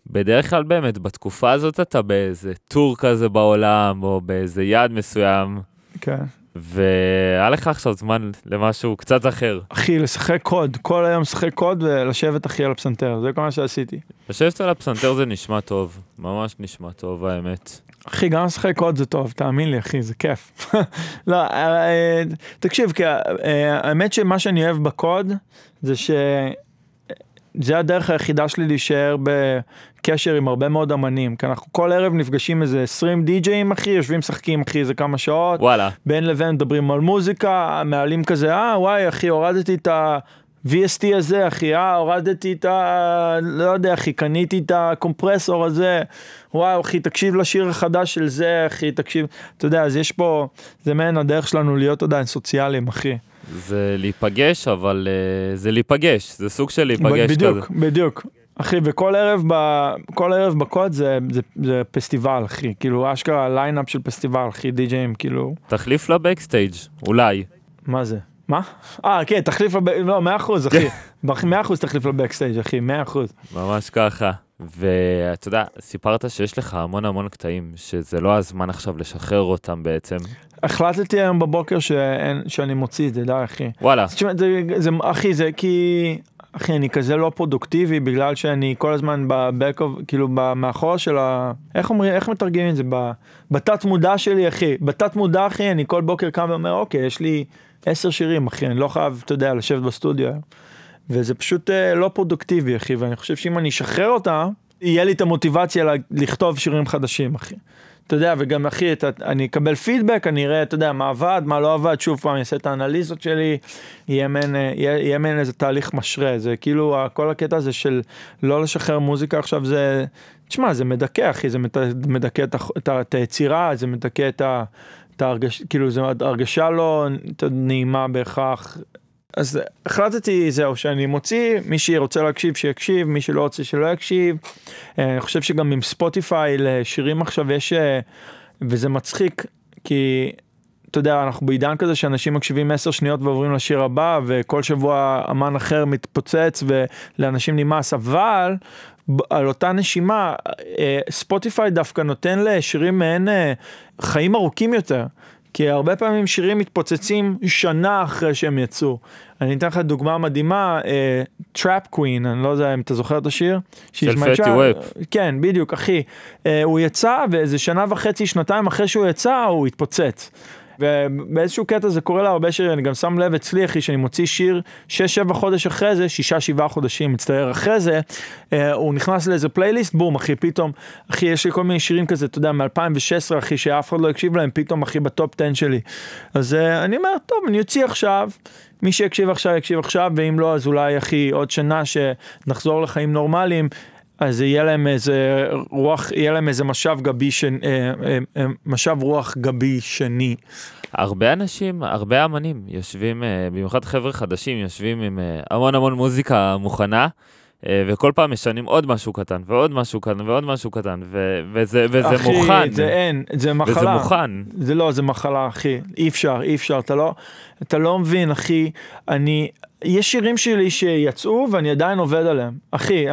בדרך כלל באמת, בתקופה הזאת אתה באיזה טור כזה בעולם, או באיזה יעד מסוים, כן. והיה לך עכשיו זמן למשהו קצת אחר. אחי, לשחק קוד, כל היום לשחק קוד ולשבת, אחי, על הפסנתר, זה כל מה שעשיתי. לשבת על הפסנתר זה נשמע טוב, ממש נשמע טוב האמת. אחי, גם לשחק קוד זה טוב, תאמין לי, אחי, זה כיף. (laughs) לא, אה, אה, תקשיב, כי, אה, האמת שמה שאני אוהב בקוד, זה ש... זה הדרך היחידה שלי להישאר בקשר עם הרבה מאוד אמנים, כי אנחנו כל ערב נפגשים איזה 20 די-ג'אים, אחי, יושבים משחקים, אחי, איזה כמה שעות, וואלה, בין לבין מדברים על מוזיקה, מעלים כזה, אה, וואי, אחי, הורדתי את ה... VST הזה, אחי, אה, הורדתי את ה... לא יודע, אחי, קניתי את הקומפרסור הזה, וואו, אחי, תקשיב לשיר החדש של זה, אחי, תקשיב, אתה יודע, אז יש פה, זה מעין הדרך שלנו להיות עדיין סוציאליים, אחי. זה להיפגש, אבל uh, זה להיפגש, זה סוג של להיפגש בדיוק, כזה. בדיוק. אחי, וכל ערב, ב... כל ערב בקוד זה, זה, זה פסטיבל, אחי, כאילו, אשכרה lineup של פסטיבל, אחי, די-ג'אים, כאילו, תחליף ל backstage, אולי. מה זה? מה? אה, כן, תחליף לב... לא, מאה אחוז, אחי. (laughs) מאה אחוז תחליף ל backstage, אחי, מאה אחוז. ממש ככה. ואתה יודע, סיפרת שיש לך המון המון קטעים, שזה לא הזמן עכשיו לשחרר אותם בעצם. החלטתי היום בבוקר שאין, שאני מוציא את זה, די, אחי. וואלה, תשמע, זה, זה, אחי, זה כי... אחי, אני כזה לא פרודוקטיבי בגלל שאני כל הזמן בבק, כאילו, ב- מאחור של ה... איך אומרים, איך מתרגמים את זה? ב- בתת מודע שלי, אחי. בתת מודע, אחי, אני כל בוקר קם ואומר, אוקיי, יש לי עשר שירים, אחי, אני לא חייב, אתה יודע, לשבת בסטודיו. היום." וזה פשוט אה, לא פרודוקטיבי, אחי, ואני חושב שאם אני אשחרר אותה, יהיה לי את המוטיבציה לכתוב שירים חדשים, אחי. אתה יודע, וגם אחי, אתה, אני אקבל פידבק, אני אראה, אתה יודע, מה עבד, מה לא עבד, שוב פעם, אני אעשה את האנליזות שלי, יהיה מעין, אה, איזה תהליך משרה, זה כאילו, כל הקטע הזה של לא לשחרר מוזיקה עכשיו זה, תשמע, זה מדכא, אחי, זה מדכא את, את, את היצירה, זה מדכא את ה... את ההרגש, כאילו, זו הרגשה לא נעימה בהכרח. אז החלטתי, זהו, שאני מוציא, מי שרוצה להקשיב שיקשיב, מי שלא רוצה שלא יקשיב. אה, אני חושב שגם עם ספוטיפיי לשירים עכשיו יש, אה, וזה מצחיק, כי אתה יודע, אנחנו בעידן כזה שאנשים מקשיבים 10 שניות ועוברים לשיר הבא, וכל שבוע אמן אחר מתפוצץ ולאנשים נמאס, אבל על אותה נשימה, אה, ספוטיפיי דווקא נותן לשירים מעין אה, חיים ארוכים יותר. כי הרבה פעמים שירים מתפוצצים שנה אחרי שהם יצאו. אני אתן לך דוגמה מדהימה, Trap Queen, אני לא יודע אם אתה זוכר את השיר? של Fetty Wap. כן, בדיוק, אחי. אה, הוא יצא, ואיזה שנה וחצי, שנתיים אחרי שהוא יצא, הוא התפוצץ. ובאיזשהו קטע זה קורה להרבה שירים, אני גם שם לב אצלי, אחי, שאני מוציא שיר 6-7 חודש אחרי זה, 6-7 חודשים, מצטער, אחרי זה, אה, הוא נכנס לאיזה פלייליסט, בום, אחי, פתאום, אחי, יש לי כל מיני שירים כזה, אתה יודע, מ-2016, אחי, שאף אחד לא הקשיב להם, פתאום, אחי, ב top 10 שלי. אז אה, אני אומר, טוב, אני אוציא עכשיו, מי שיקשיב עכשיו, יקשיב עכשיו, ואם לא, אז אולי, אחי, עוד שנה שנחזור לחיים נורמליים. אז יהיה להם איזה רוח, יהיה להם איזה משב גבי, שני, אה, אה, אה, משב רוח גבי שני. הרבה אנשים, הרבה אמנים יושבים, במיוחד חבר'ה חדשים, יושבים עם המון המון מוזיקה מוכנה, וכל פעם משנים עוד משהו קטן, ועוד משהו קטן, ועוד משהו קטן, ו- וזה, וזה אחי, מוכן. זה אין, זה מחלה. וזה מוכן. זה לא, זה מחלה, אחי. אי אפשר, אי אפשר. אתה לא, אתה לא מבין, אחי. אני, יש שירים שלי שיצאו ואני עדיין עובד עליהם. אחי,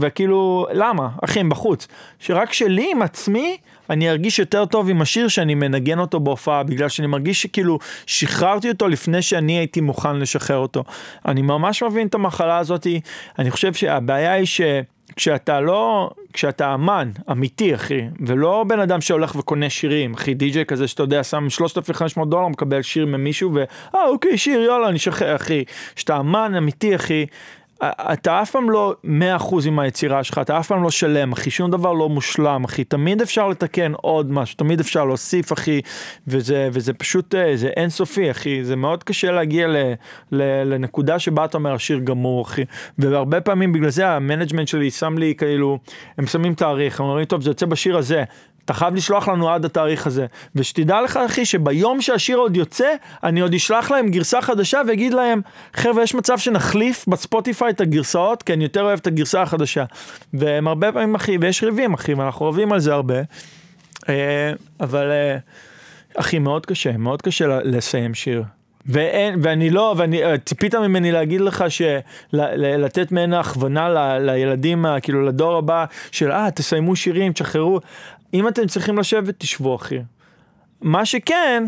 וכאילו, למה? אחי, הם בחוץ. שרק שלי עם עצמי, אני ארגיש יותר טוב עם השיר שאני מנגן אותו בהופעה, בגלל שאני מרגיש שכאילו שחררתי אותו לפני שאני הייתי מוכן לשחרר אותו. אני ממש מבין את המחלה הזאתי. אני חושב שהבעיה היא ש... כשאתה לא, כשאתה אמן אמיתי אחי, ולא בן אדם שהולך וקונה שירים, אחי די.ג'יי כזה שאתה יודע, שם 3,500 דולר, מקבל שיר ממישהו, ואה אוקיי שיר יאללה אני שחרר אחי, כשאתה אמן אמיתי אחי, אתה אף פעם לא 100% עם היצירה שלך, אתה אף פעם לא שלם, אחי, שום דבר לא מושלם, אחי, תמיד אפשר לתקן עוד משהו, תמיד אפשר להוסיף, אחי, וזה, וזה פשוט, אה, זה אינסופי, אחי, זה מאוד קשה להגיע ל, ל, לנקודה שבה אתה אומר, השיר גמור, אחי, והרבה פעמים בגלל זה ה management שלי שם לי, כאילו, הם שמים תאריך, הם אומרים, טוב, זה יוצא בשיר הזה, אתה חייב לשלוח לנו עד התאריך הזה. ושתדע לך אחי שביום שהשיר עוד יוצא, אני עוד אשלח להם גרסה חדשה ואגיד להם, חבר'ה יש מצב שנחליף בספוטיפיי את הגרסאות, כי אני יותר אוהב את הגרסה החדשה. והם הרבה פעמים אחי, ויש ריבים אחי, ואנחנו רבים על זה הרבה. אה, אבל אה, אחי מאוד קשה, מאוד קשה לסיים שיר. ואין, ואני לא, ואני, אה, ציפית ממני להגיד לך שלתת ממנה הכוונה ל, לילדים, כאילו לדור הבא, של אה, תסיימו שירים, תשחררו. אם אתם צריכים לשבת, תשבו אחי. מה שכן,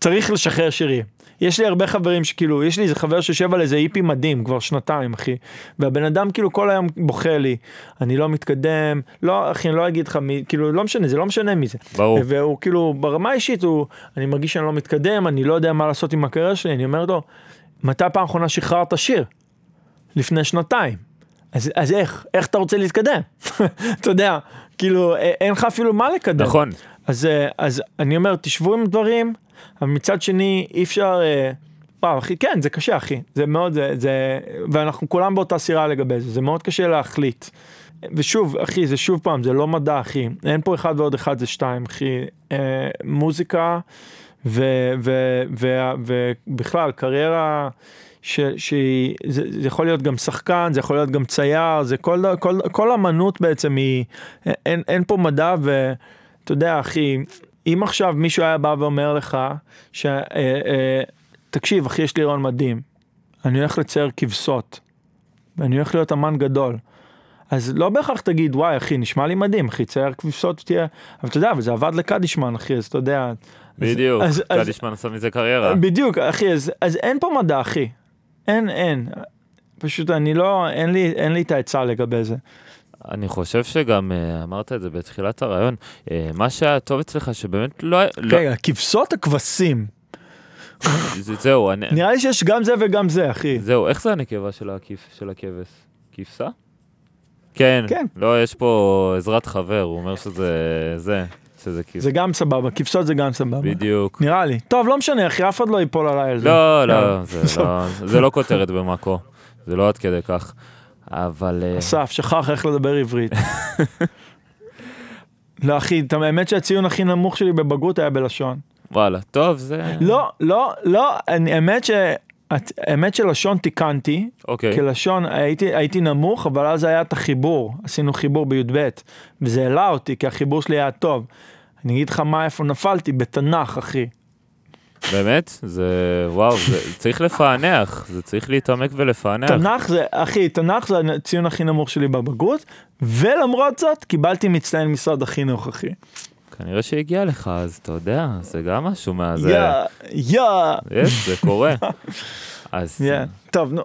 צריך לשחרר שירים. יש לי הרבה חברים שכאילו, יש לי איזה חבר שיושב על איזה איפי מדהים כבר שנתיים, אחי. והבן אדם כאילו כל היום בוכה לי, אני לא מתקדם, לא, אחי, אני לא אגיד לך מי, כאילו, לא משנה, זה לא משנה מי זה. ברור. והוא כאילו, ברמה האישית, הוא, אני מרגיש שאני לא מתקדם, אני לא יודע מה לעשות עם הקריירה שלי, אני אומר לו, מתי הפעם האחרונה שחררת שיר? לפני שנתיים. אז, אז איך, איך אתה רוצה להתקדם? (laughs) אתה יודע, כאילו, אין לך אפילו מה לקדם. נכון. אז, אה, אז אני אומר, תשבו עם דברים, אבל מצד שני, אי אפשר... אה, וואו, אחי, כן, זה קשה, אחי. זה מאוד, זה, זה... ואנחנו כולם באותה סירה לגבי זה, זה מאוד קשה להחליט. ושוב, אחי, זה שוב פעם, זה לא מדע, אחי. אין פה אחד ועוד אחד זה שתיים, אחי. אה, מוזיקה ובכלל, קריירה... שהיא, זה, זה יכול להיות גם שחקן, זה יכול להיות גם צייר, זה כל, כל, כל אמנות בעצם היא, אין, אין פה מדע ואתה יודע אחי, אם עכשיו מישהו היה בא ואומר לך, ש, אה, אה, תקשיב אחי יש לי רעיון מדהים, אני הולך לצייר כבשות, ואני הולך להיות אמן גדול. אז לא בהכרח תגיד וואי אחי נשמע לי מדהים אחי צייר כבשות תהיה אבל אתה יודע אבל זה עבד לקדישמן אחי אז אתה יודע. בדיוק, קדישמן עשה מזה קריירה. בדיוק אחי אז, אז אין פה מדע אחי אין, אין. פשוט אני לא, אין לי, אין לי את העצה לגבי זה. אני חושב שגם uh, אמרת את זה בתחילת הרעיון, uh, מה שהיה טוב אצלך שבאמת לא... לא- רגע, לא... כבשות הכבשים. זה, זהו, אני... (laughs) נראה לי שיש גם זה וגם זה, אחי. זהו, איך זה הנקבה של, הכיף, של הכבש? כבשה? כן, כן. לא, יש פה עזרת חבר, הוא אומר שזה זה. שזה כיף. זה גם סבבה, כבשות זה גם סבבה. בדיוק. נראה לי. טוב, לא משנה, אחי, אף אחד לא ייפול עליי על זה. לא, לא, זה לא, זה לא כותרת במאקו. זה לא עד כדי כך. אבל... אה, אסף, שכח איך לדבר עברית. (laughs) לא, אחי, האמת שהציון הכי נמוך שלי בבגרות היה בלשון. וואלה, טוב, זה... לא, לא, לא, האמת ש... האמת שלשון תיקנתי, okay. אוקיי. כלשון הייתי, הייתי נמוך, אבל אז היה את החיבור, עשינו חיבור בי"ב, וזה העלה אותי, כי החיבור שלי היה טוב. אני אגיד לך מה, איפה נפלתי, בתנ"ך, אחי. באמת? זה, וואו, זה צריך לפענח, זה צריך להתעמק ולפענח. תנ"ך זה, אחי, תנ"ך זה הציון הכי נמוך שלי בבגרות, ולמרות זאת, קיבלתי מצטיין משרד החינוך, אחי. כנראה שהגיע לך, אז אתה יודע, זה גם משהו מה... יא, יא. יש, זה קורה. אז... Yeah. טוב, נו,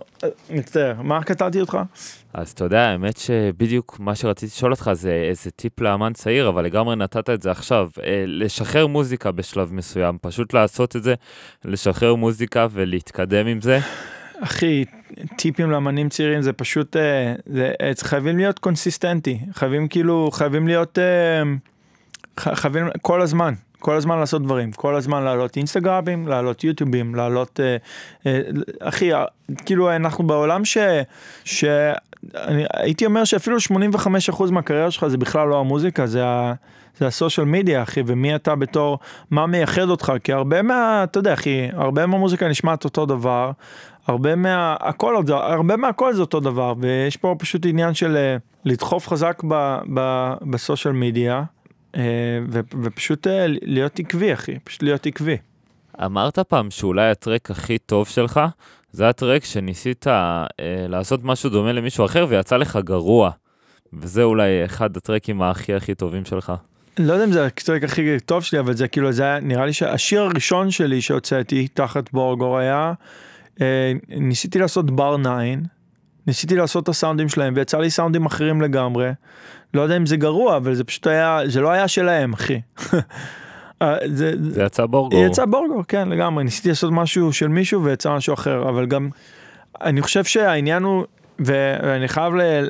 מצטער, מה קטעתי אותך? אז אתה יודע, האמת שבדיוק מה שרציתי לשאול אותך זה איזה טיפ לאמן צעיר, אבל לגמרי נתת את זה עכשיו. אה, לשחרר מוזיקה בשלב מסוים, פשוט לעשות את זה, לשחרר מוזיקה ולהתקדם עם זה. אחי, טיפים לאמנים צעירים זה פשוט, אה, זה, זה חייבים להיות קונסיסטנטי, חייבים כאילו, חייבים להיות... חייבים כל הזמן, כל הזמן לעשות דברים, כל הזמן לעלות אינסטגרמים, לעלות יוטיובים, לעלות, אה, אה, אחי, אה, כאילו אנחנו בעולם ש... ש... אני הייתי אומר שאפילו 85% מהקריירה שלך זה בכלל לא המוזיקה, זה ה... זה הסושיאל מדיה אחי ומי אתה בתור מה מייחד אותך כי הרבה מה אתה יודע אחי הרבה מהמוזיקה נשמעת אותו דבר הרבה מה הכל הרבה מהכל זה אותו דבר ויש פה פשוט עניין של לדחוף חזק בסושיאל מדיה ופשוט אה, להיות עקבי, אחי, פשוט להיות עקבי. אמרת פעם שאולי הטרק הכי טוב שלך, זה הטרק שניסית אה, לעשות משהו דומה למישהו אחר ויצא לך גרוע. וזה אולי אחד הטרקים הכי הכי טובים שלך. לא יודע אם זה הטרק הכי טוב שלי, אבל זה כאילו, זה היה, נראה לי שהשיר הראשון שלי שהוצאתי תחת בורגור היה, אה, ניסיתי לעשות בר 9, ניסיתי לעשות את הסאונדים שלהם ויצא לי סאונדים אחרים לגמרי. לא יודע אם זה גרוע, אבל זה פשוט היה, זה לא היה שלהם, אחי. (laughs) אה, זה, זה יצא בורגור. יצא בורגור, כן, לגמרי. ניסיתי לעשות משהו של מישהו ויצא משהו אחר, אבל גם, אני חושב שהעניין הוא ואני חייב ל-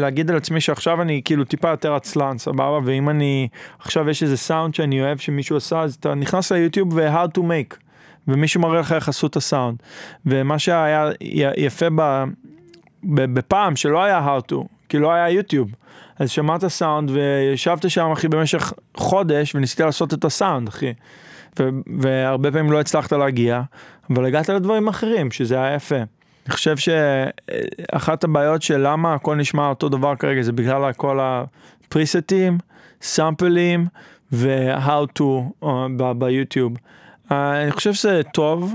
להגיד על עצמי שעכשיו אני כאילו טיפה יותר עצלן, סבבה? ואם אני, עכשיו יש איזה סאונד שאני אוהב שמישהו עשה, אז אתה נכנס ליוטיוב ו-how to make, ומישהו מראה לך איך עשו את הסאונד. ומה שהיה יפה ב- ב- בפעם, שלא היה how to, כי לא היה יוטיוב. אז שמעת סאונד וישבת שם אחי במשך חודש וניסית לעשות את הסאונד אחי. ו- והרבה פעמים לא הצלחת להגיע, אבל הגעת לדברים אחרים שזה היה יפה. אני חושב שאחת הבעיות של למה הכל נשמע אותו דבר כרגע זה בגלל כל הפריסטים, סאמפלים ו-how to uh, ב- ביוטיוב. Uh, אני חושב שזה טוב,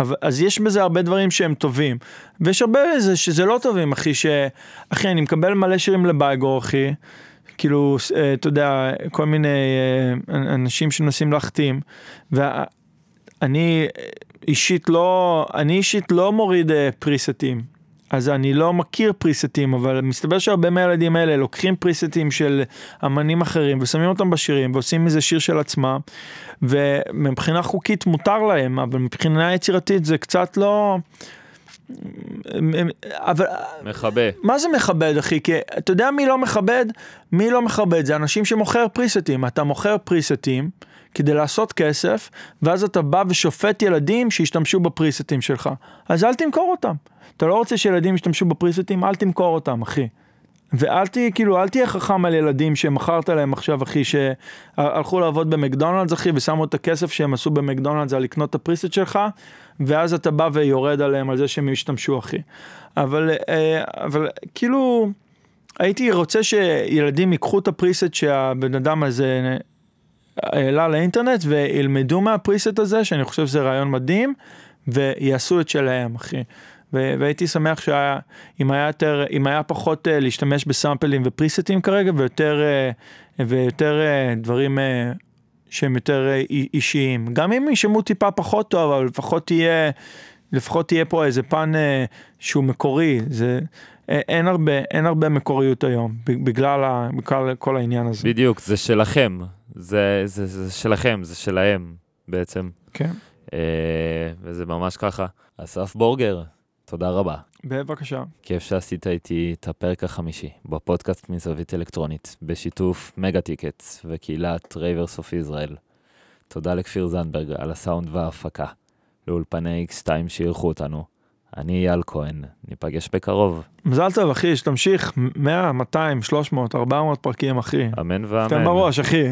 אבל, אז יש בזה הרבה דברים שהם טובים, ויש הרבה בזה שזה לא טובים, אחי, ש... אחי, אני מקבל מלא שירים לבייגו, אחי, כאילו, אה, אתה יודע, כל מיני אה, אנשים שמנסים להחתים, ואני אישית לא, אני אישית לא מוריד אה, פריסטים. אז אני לא מכיר פריסטים, אבל מסתבר שהרבה מהילדים האלה לוקחים פריסטים של אמנים אחרים ושמים אותם בשירים ועושים מזה שיר של עצמם, ומבחינה חוקית מותר להם, אבל מבחינה יצירתית זה קצת לא... אבל מכבה. מה זה מכבד אחי? כי אתה יודע מי לא מכבד? מי לא מכבד? זה אנשים שמוכר פריסטים. אתה מוכר פריסטים כדי לעשות כסף, ואז אתה בא ושופט ילדים שישתמשו בפריסטים שלך. אז אל תמכור אותם. אתה לא רוצה שילדים ישתמשו בפריסטים, אל תמכור אותם, אחי. ואל תהיה, כאילו, אל תהיה חכם על ילדים שמכרת להם עכשיו, אחי, שהלכו לעבוד במקדונלדס, אחי, ושמו את הכסף שהם עשו במקדונלדס על לקנות את הפריסט שלך, ואז אתה בא ויורד עליהם על זה שהם ישתמשו, אחי. אבל, אה, אבל כאילו, הייתי רוצה שילדים ייקחו את הפריסט שהבן אדם הזה העלה לאינטרנט וילמדו מהפריסט הזה, שאני חושב שזה רעיון מדהים, ויעשו את שלהם, אחי. והייתי שמח שהיה, אם היה יותר, אם היה פחות uh, להשתמש בסאמפלים ופריסטים כרגע, ויותר, uh, ויותר uh, דברים uh, שהם יותר uh, אישיים. גם אם יישמעו טיפה פחות טוב, אבל לפחות תהיה, לפחות תהיה פה איזה פן uh, שהוא מקורי. זה, אין הרבה, אין הרבה מקוריות היום, בגלל, ה, בגלל כל העניין הזה. בדיוק, זה שלכם. זה, זה, זה שלכם, זה שלהם בעצם. כן. Uh, וזה ממש ככה. אסף בורגר, תודה רבה. בבקשה. כיף שעשית איתי את הפרק החמישי בפודקאסט מזווית אלקטרונית, בשיתוף Mega Tickets וקהילת Ravers of Israel. תודה לכפיר זנדברג על הסאונד וההפקה, לאולפני X2 שאירחו אותנו. אני אייל כהן, ניפגש בקרוב. מזל טוב אחי, שתמשיך 100, 200, 300, 400 פרקים אחי. אמן ואמן. תן בראש אחי.